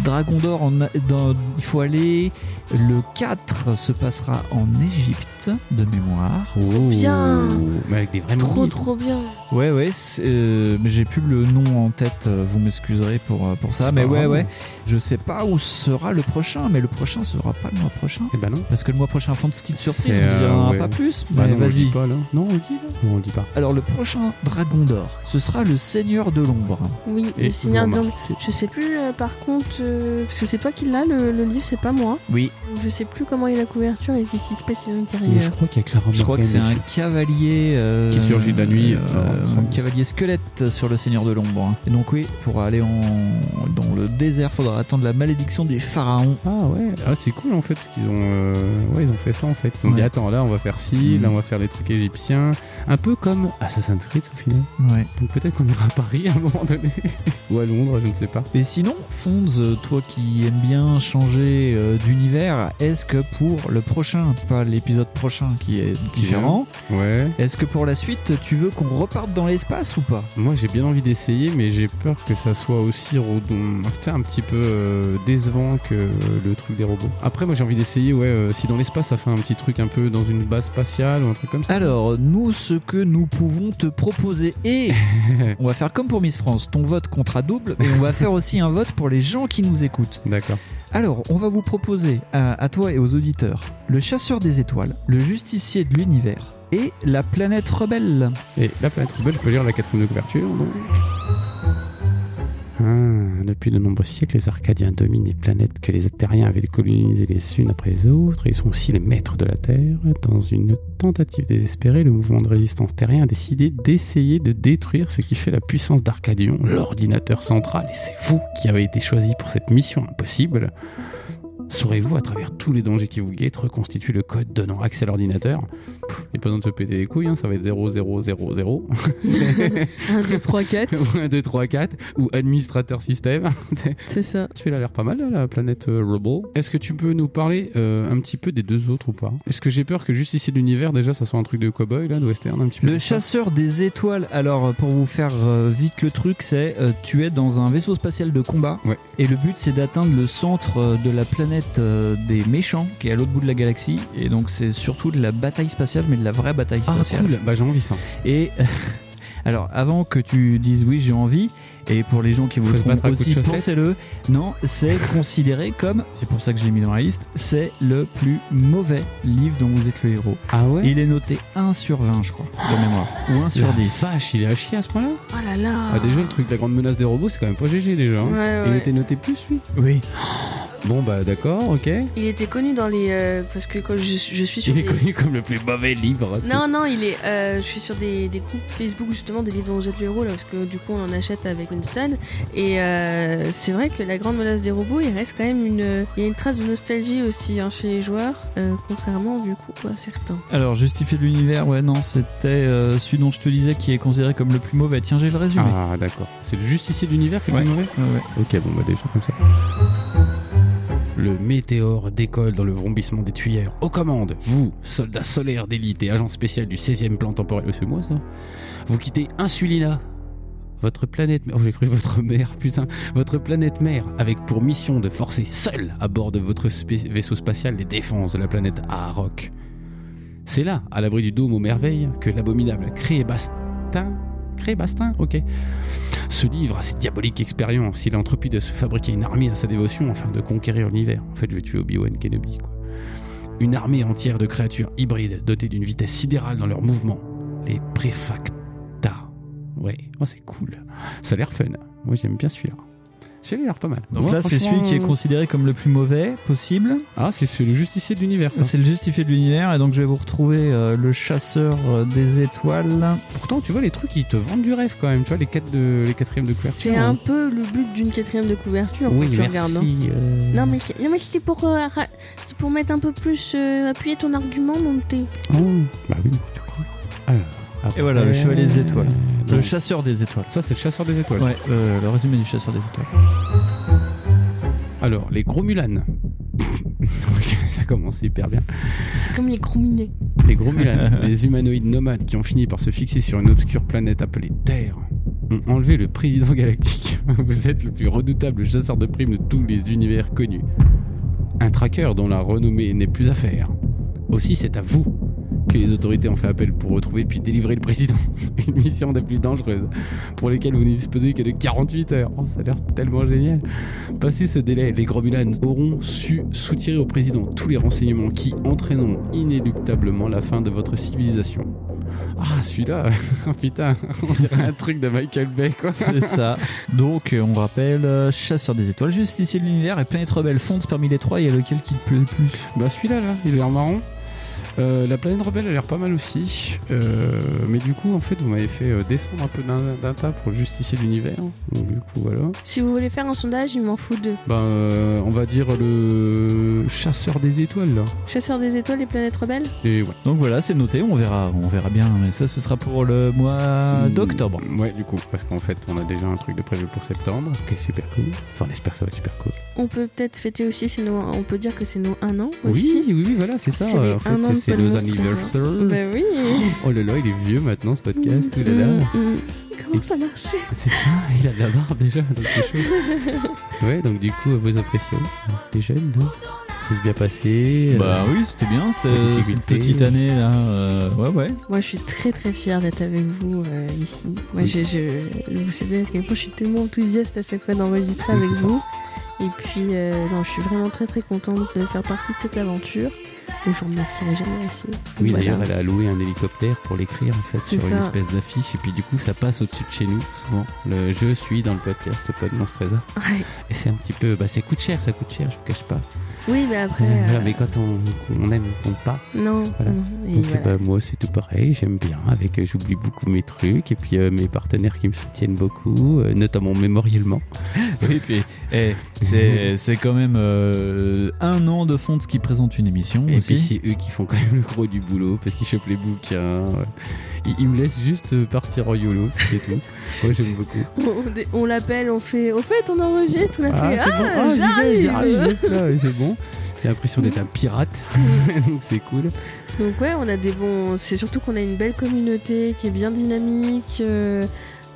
C: Dragon d'or, en A- dans- il faut aller. Le 4 se passera en Égypte, de mémoire.
B: Oh,
A: bien.
B: Mais avec des vrais
A: Trop,
B: mobiles.
A: trop bien.
C: Ouais, ouais, euh, mais j'ai plus le nom en tête, euh, vous m'excuserez pour, euh, pour ça. Mais ouais,
B: grave.
C: ouais, je sais pas où sera le prochain, mais le prochain sera pas le mois prochain.
B: Eh ben non.
C: Parce que le mois prochain, fond de petite surprise, on dira
B: euh, ouais.
C: pas plus.
B: Bah
C: mais
B: non, on le dit
C: vas-y.
B: Non, on le dit là. Non, on le dit pas.
C: Alors, le prochain dragon d'or, ce sera le Seigneur de l'ombre.
A: Oui,
B: Et
A: le Seigneur de l'Ombre. Je sais plus, euh, par contre, euh, parce que c'est toi qui l'as, le, le livre, c'est pas moi.
C: Oui,
A: Donc, Je sais plus comment est la couverture et qu'est-ce qui se passe à l'intérieur.
B: je crois qu'il y a Clara
C: je crois que c'est un cavalier. euh,
B: Qui surgit de la nuit,
C: euh,
B: euh,
C: un cavalier squelette sur le Seigneur de l'ombre. Et donc, oui, pour aller en, dans le désert, faudra attendre la malédiction du pharaon.
B: Ah ouais, ah, c'est cool en fait ce qu'ils ont. euh, Ouais, ils ont fait ça en fait. Ils ont dit attends là on va faire ci, là on va faire les trucs égyptiens, un peu comme Assassin's Creed au final.
C: Ouais.
B: Donc peut-être qu'on ira à Paris à un moment donné ou à Londres, je ne sais pas.
C: Et sinon, euh, toi qui aimes bien changer euh, d'univers, est-ce que pour le prochain, pas l'épisode prochain qui est différent,
B: Ouais.
C: est-ce que pour la suite, tu veux qu'on reparte dans l'espace ou pas?
B: Moi j'ai bien envie d'essayer, mais j'ai peur que ça soit aussi un petit peu euh, décevant que euh, le truc des robots. Après moi j'ai envie d'essayer, ouais, euh, si dans l'espace ça fait un petit truc un peu dans une base spatiale ou un truc comme ça.
C: Alors, nous, ce que nous pouvons te proposer, et on va faire comme pour Miss France, ton vote comptera double, et on va faire aussi un vote pour les gens qui nous écoutent.
B: D'accord.
C: Alors, on va vous proposer, à, à toi et aux auditeurs, le chasseur des étoiles, le justicier de l'univers, et la planète rebelle.
B: Et la planète rebelle, je peux lire la quatrième de couverture, donc. Ah, depuis de nombreux siècles, les Arcadiens dominent les planètes que les Terriens avaient colonisées les unes après les autres, et ils sont aussi les maîtres de la Terre. Dans une tentative désespérée, le mouvement de résistance terrien a décidé d'essayer de détruire ce qui fait la puissance d'Arcadion, l'ordinateur central, et c'est vous qui avez été choisi pour cette mission impossible. Saurez-vous, à travers tous les dangers qui vous guettent, reconstituer le code donnant accès à l'ordinateur? Il n'y a pas besoin de se péter les couilles, hein, ça va être 0, 0, 0, 0.
A: 1, 2, 3, 4.
B: ou 1, 2, 3, 4. Ou administrateur système.
A: C'est ça.
B: Tu a l'air pas mal, là, la planète euh, Rubble. Est-ce que tu peux nous parler euh, un petit peu des deux autres ou pas? Est-ce que j'ai peur que juste ici de l'univers, déjà, ça soit un truc de cowboy, là, de western, un petit peu
C: Le chasseur des étoiles, alors pour vous faire euh, vite le truc, c'est euh, tu es dans un vaisseau spatial de combat
B: Ouais.
C: et le but c'est d'atteindre le centre euh, de la planète euh, des méchants qui est à l'autre bout de la galaxie et donc c'est surtout de la bataille spatiale mais de la vraie bataille
B: Ah,
C: spatiale.
B: cool, bah j'ai envie ça.
C: Et alors avant que tu dises oui j'ai envie et pour les gens qui vous trompent aussi pensez-le, non c'est considéré comme, c'est pour ça que je l'ai mis dans la liste, c'est le plus mauvais livre dont vous êtes le héros.
B: Ah ouais
C: Il est noté 1 sur 20 je crois de mémoire ou 1 sur
B: La
C: 10.
B: Vache, il est à chier à ce point-là
A: Oh là là.
B: Ah, déjà, le truc de la grande menace des robots, c'est quand même pas GG déjà. hein.
A: Ouais,
B: Il
A: ouais.
B: était noté plus, lui
C: Oui.
B: Bon, bah d'accord, ok.
A: Il était connu dans les. euh, parce que quand je, je suis sur.
B: Il est
A: des-
B: connu comme le plus mauvais livre.
A: Non, non, il est. euh, je suis sur des, des groupes Facebook justement des livres dont vous êtes le héros là, parce que du coup on en achète avec Et euh, c'est vrai que la grande menace des robots, il reste quand même une. Il y a une trace de nostalgie aussi hein, chez les joueurs, euh, contrairement du coup à certains.
C: Alors, justifier de l'univers, ouais, non, c'était euh, celui dont je te disais qui est considéré comme le plus mauvais. Tiens, j'ai le résumé.
B: Ah, d'accord. C'est le justicier de l'univers qui est le
C: Ouais.
B: plus mauvais
C: Ouais, ouais.
B: Ok, bon, bah déjà comme ça. Le météore décolle dans le vrombissement des tuyères. Aux commandes, vous, soldats solaires d'élite et agents spécial du 16e plan temporel. C'est moi ça? Vous quittez Insulina, votre planète. Oh, j'ai cru votre mère, putain. Votre planète mère, avec pour mission de forcer seul à bord de votre vaisseau spatial les défenses de la planète Aarok. C'est là, à l'abri du dôme aux merveilles, que l'abominable Crébastin. Crébastin Ok se livre à cette diabolique expérience. Il a entrepris de se fabriquer une armée à sa dévotion afin de conquérir l'univers. En fait, je vais tuer Obi-Wan Kenobi. Une armée entière de créatures hybrides dotées d'une vitesse sidérale dans leurs mouvements. Les préfacta. Ouais, oh, c'est cool. Ça a l'air fun. Moi, j'aime bien celui-là. Celui-là a l'air pas mal.
C: Donc
B: Moi,
C: là, c'est celui qui est considéré comme le plus mauvais possible.
B: Ah, c'est celui, le justicier de l'univers.
C: C'est le justifié de l'univers. Et donc, je vais vous retrouver euh, le chasseur euh, des étoiles.
B: Pourtant, tu vois, les trucs, ils te vendent du rêve quand même. Tu vois, les, quatre de, les quatrièmes de couverture.
A: C'est un
B: hein.
A: peu le but d'une quatrième de couverture
B: Oui, merci.
A: regardes. hein.
B: euh,
A: Non mais, non, mais c'était pour, euh, pour mettre un peu plus, euh, appuyer ton argument, mon thé.
B: Oh, bah oui, tu crois. Alors,
C: Et voilà, le chevalier des étoiles. Le chasseur des étoiles.
B: Ça, c'est le chasseur des étoiles.
C: Ouais, euh, le résumé du chasseur des étoiles.
B: Alors, les gros Mulan. Ça commence hyper bien.
A: C'est comme les chrominés.
B: Les gros Mulan, des humanoïdes nomades qui ont fini par se fixer sur une obscure planète appelée Terre, ont enlevé le président galactique. Vous êtes le plus redoutable chasseur de primes de tous les univers connus. Un tracker dont la renommée n'est plus à faire. Aussi, c'est à vous que les autorités ont fait appel pour retrouver puis délivrer le président. Une mission des plus dangereuses, pour lesquelles vous ne disposez que de 48 heures. Oh, ça a l'air tellement génial. Passé ce délai, les gros Mulan auront su soutirer au président tous les renseignements qui entraîneront inéluctablement la fin de votre civilisation. Ah, celui-là, oh, putain, on dirait un truc de Michael Bay, quoi.
C: C'est ça. Donc, euh, on rappelle, euh, chasseur des étoiles, justicier de l'univers et planète rebelle fonce parmi les trois. Il y a lequel qui te plaît le plus?
B: Bah, celui-là, là, il a l'air marrant. Euh, la planète rebelle a l'air pas mal aussi. Euh, mais du coup, en fait, vous m'avez fait euh, descendre un peu d'un tas pour justifier l'univers. Donc, du coup, voilà.
A: Si vous voulez faire un sondage, il m'en faut deux.
B: Bah, euh, on va dire le chasseur des étoiles, là.
A: Chasseur des étoiles et planètes rebelles
B: Et ouais.
C: Donc voilà, c'est noté. On verra, on verra bien. Mais ça, ce sera pour le mois d'octobre.
B: Mm, Ouais, du coup, parce qu'en fait, on a déjà un truc de prévu pour septembre, qui est super cool. Enfin, on espère que ça va être super cool.
A: On peut peut-être fêter aussi, nos, on peut dire que c'est nos un an aussi.
B: Oui, oui, oui, voilà, c'est ça.
A: C'est un an
B: c'est nos anniversaires.
A: Bah oui.
B: Oh là là, il est vieux maintenant ce podcast. Là là.
A: Mm, mm. Comment ça marchait
B: C'est ça, il a de la barbe déjà, donc c'est chaud. ouais, donc du coup, vos impressions, les jeunes, non C'est bien passé. euh,
C: Bah oui, c'était bien. C'était
B: Des
C: cette petite année là. euh, ouais, ouais.
A: Moi, je suis très très fière d'être avec vous euh, ici. Moi,
B: Oui.
A: je, je, vous savez à quel point je suis tellement enthousiaste à chaque fois d'enregistrer
B: Oui,
A: avec
B: ça.
A: vous. Et puis, euh, non, je suis vraiment très très contente de faire partie de cette aventure. Je vous remercierai jamais assez.
B: Oui,
A: Voilà.
B: d'ailleurs, elle a loué un hélicoptère pour l'écrire en fait sur une espèce d'affiche, et puis du coup, ça passe au-dessus de chez nous souvent. Le je suis dans le podcast Pod Monstre Trésor,
A: Ouais.
B: et c'est un petit peu, bah, ça coûte cher, ça coûte cher, je vous cache pas.
A: Oui, mais après.
B: Euh, voilà,
A: euh,
B: mais quand on, on aime, on compte pas.
A: Non.
B: Voilà.
A: non. Et
B: Donc,
A: voilà.
B: bah, moi, c'est tout pareil, j'aime bien. Avec, euh, j'oublie beaucoup mes trucs, et puis euh, mes partenaires qui me soutiennent beaucoup, euh, notamment mémoriellement.
C: Oui, puis eh, c'est c'est quand même euh, un an de fond de ce qui présente une émission
B: Et
C: aussi.
B: puis c'est eux qui font quand même le gros du boulot parce qu'ils chopent les bouquins. Ils, ils me laissent juste euh, partir en YOLO, c'est tout. Moi j'aime beaucoup.
A: On, on l'appelle, on fait. Au fait, on enregistre, on a fait.
B: c'est bon.
A: Ah, j'arrive
B: c'est bon. J'ai l'impression d'être un pirate, donc c'est cool.
A: Donc ouais, on a des bons. C'est surtout qu'on a une belle communauté qui est bien dynamique. euh,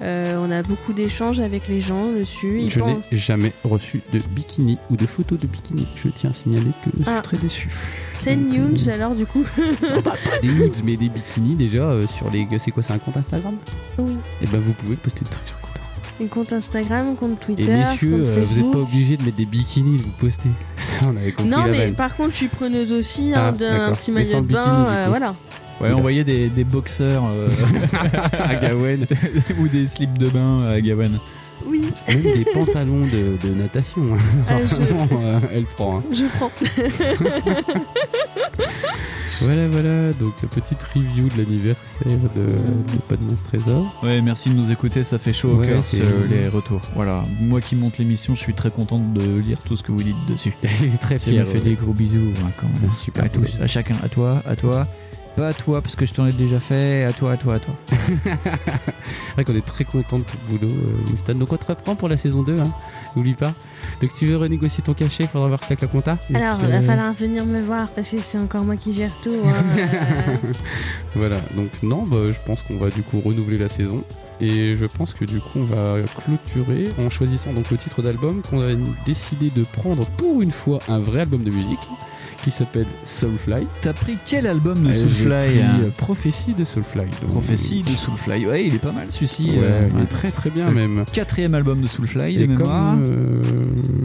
A: euh, on a beaucoup d'échanges avec les gens dessus. Ils
B: Je n'ai jamais reçu de bikini ou de photos de bikini. Je tiens à signaler que je suis
A: Ah.
B: très déçu.
A: C'est news
B: euh,
A: alors du coup.
B: bah, pas des nudes, mais des bikinis déjà euh, sur les. C'est quoi, c'est un compte Instagram?
A: Oui.
B: Et ben vous pouvez poster des trucs sur compte Instagram.
A: Un compte Instagram, un compte Twitter.
B: Et messieurs,
A: compte
B: vous n'êtes pas obligés de mettre des bikinis de vous poster. Ça, on avait compris
A: Non, mais par contre, je suis preneuse aussi
B: Ah,
A: hein, d'un
B: d'accord.
A: petit maillot de bain. voilà.
C: Ouais, envoyer des, des boxeurs euh,
B: à Gawen.
C: ou des slips de bain à Gawen.
A: Oui,
B: Même des pantalons de, de natation. hein.
A: Je-
B: Vraiment, euh, elle prend. hein.
A: je prends.
B: Voilà, voilà. Donc, la petite review de l'anniversaire de, de Pas de Monstre Trésor.
C: Ouais, merci de nous écouter, ça fait chaud au
B: Ouais,
C: cœur les retours. Voilà, moi qui monte l'émission, je suis très contente de lire tout ce que vous dites dessus.
B: Elle est très
C: me
B: fière.
C: fais des gros bisous hein, quand même.
B: Super
C: à tous, à chacun, à toi, à toi. Pas à toi parce que je t'en ai déjà fait, à toi, à toi, à toi.
B: C'est vrai qu'on est très content de tout le boulot, euh, Winston. Donc, on te reprend pour la saison 2. Hein. N'oublie pas. Donc, tu veux renégocier ton cachet, il faudra voir ça avec la compta.
A: Alors, il va
B: euh,
A: falloir venir me voir parce que c'est encore moi qui gère tout. hein, euh.
B: Voilà, donc non, bah, je pense qu'on va du coup renouveler la saison. Et je pense que du coup on va clôturer en choisissant donc le titre d'album qu'on a décidé de prendre pour une fois un vrai album de musique qui s'appelle Soulfly.
C: T'as pris quel album de
B: j'ai
C: Soulfly
B: pris,
C: hein
B: euh, Prophétie de Soulfly. Donc,
C: Prophétie de Soulfly. Ouais, il est pas mal celui-ci.
B: Ouais,
C: euh,
B: il est très très bien même.
C: Quatrième album de Soulfly de
B: Et
C: mémoire.
B: comme euh,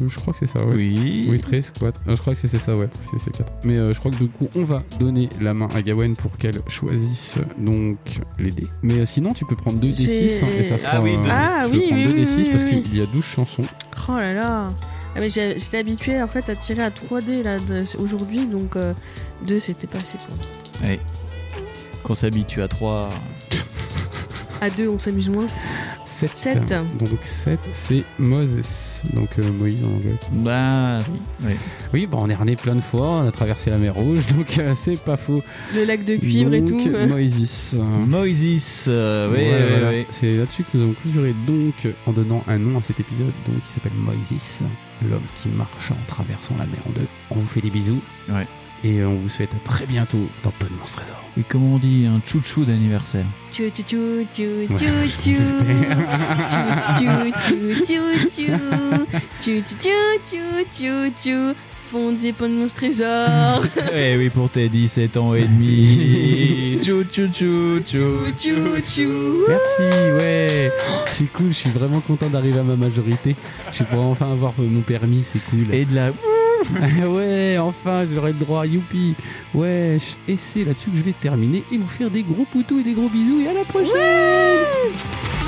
B: je crois que c'est ça, ouais.
C: Oui.
B: Oui, 13, 4. je crois que c'est ça, ouais. C'est c'est 4. Mais euh, je crois que du coup, on va donner la main à Gawen pour qu'elle choisisse donc les dés. Mais euh, sinon, tu peux prendre 2
A: C'est-
B: D6 hein, et ça fera.
C: Ah oui,
A: Ah
B: tu peux
A: oui,
B: prendre
A: oui,
B: 2
A: oui,
B: D6
A: oui,
B: parce
A: oui.
B: qu'il y a 12 chansons.
A: Oh là là ah mais j'étais habituée en fait à tirer à 3D là aujourd'hui donc 2 c'était pas assez pour.
C: Ouais. Qu'on s'habitue à 3.
A: À 2 on s'amuse moins.
B: 7.
A: Sept.
B: Donc 7, c'est Moses. Donc euh, Moïse en anglais.
C: Bah oui.
B: Oui, bah, on est rené plein de fois, on a traversé la mer Rouge, donc euh, c'est pas faux.
A: Le lac de cuivre et tout. euh.
B: Moïse.
C: Moïse. euh, ouais,
B: Voilà,
C: ouais,
B: voilà.
C: ouais.
B: C'est là-dessus que nous allons clôturer donc en donnant un nom à cet épisode donc qui s'appelle Moïsis, l'homme qui marche en traversant la mer en deux. On vous fait des bisous.
C: Ouais.
B: Et on vous souhaite à très bientôt dans Pod Monstre Trésor.
C: Et comme on dit, un chouchou d'anniversaire.
A: Tchou tchou tchou tchou
B: Ouais,
A: tchou
B: je
A: tchou
B: me
A: tchou tchou tchou tchou tchou tchou tchou tchou Fondez pas de monstre trésor
C: Eh oui, pour tes 17 ans et demi. Chou chou chou chou
A: Tchou tchou
B: Merci, ouais. C'est cool, je suis vraiment content d'arriver à ma majorité. Je pourrai enfin avoir mon permis, c'est cool.
C: Et de la.
B: ouais, enfin, j'aurai le droit, youpi. Wesh. Et c'est là-dessus que je vais terminer et vous faire des gros poutous et des gros bisous et à la prochaine.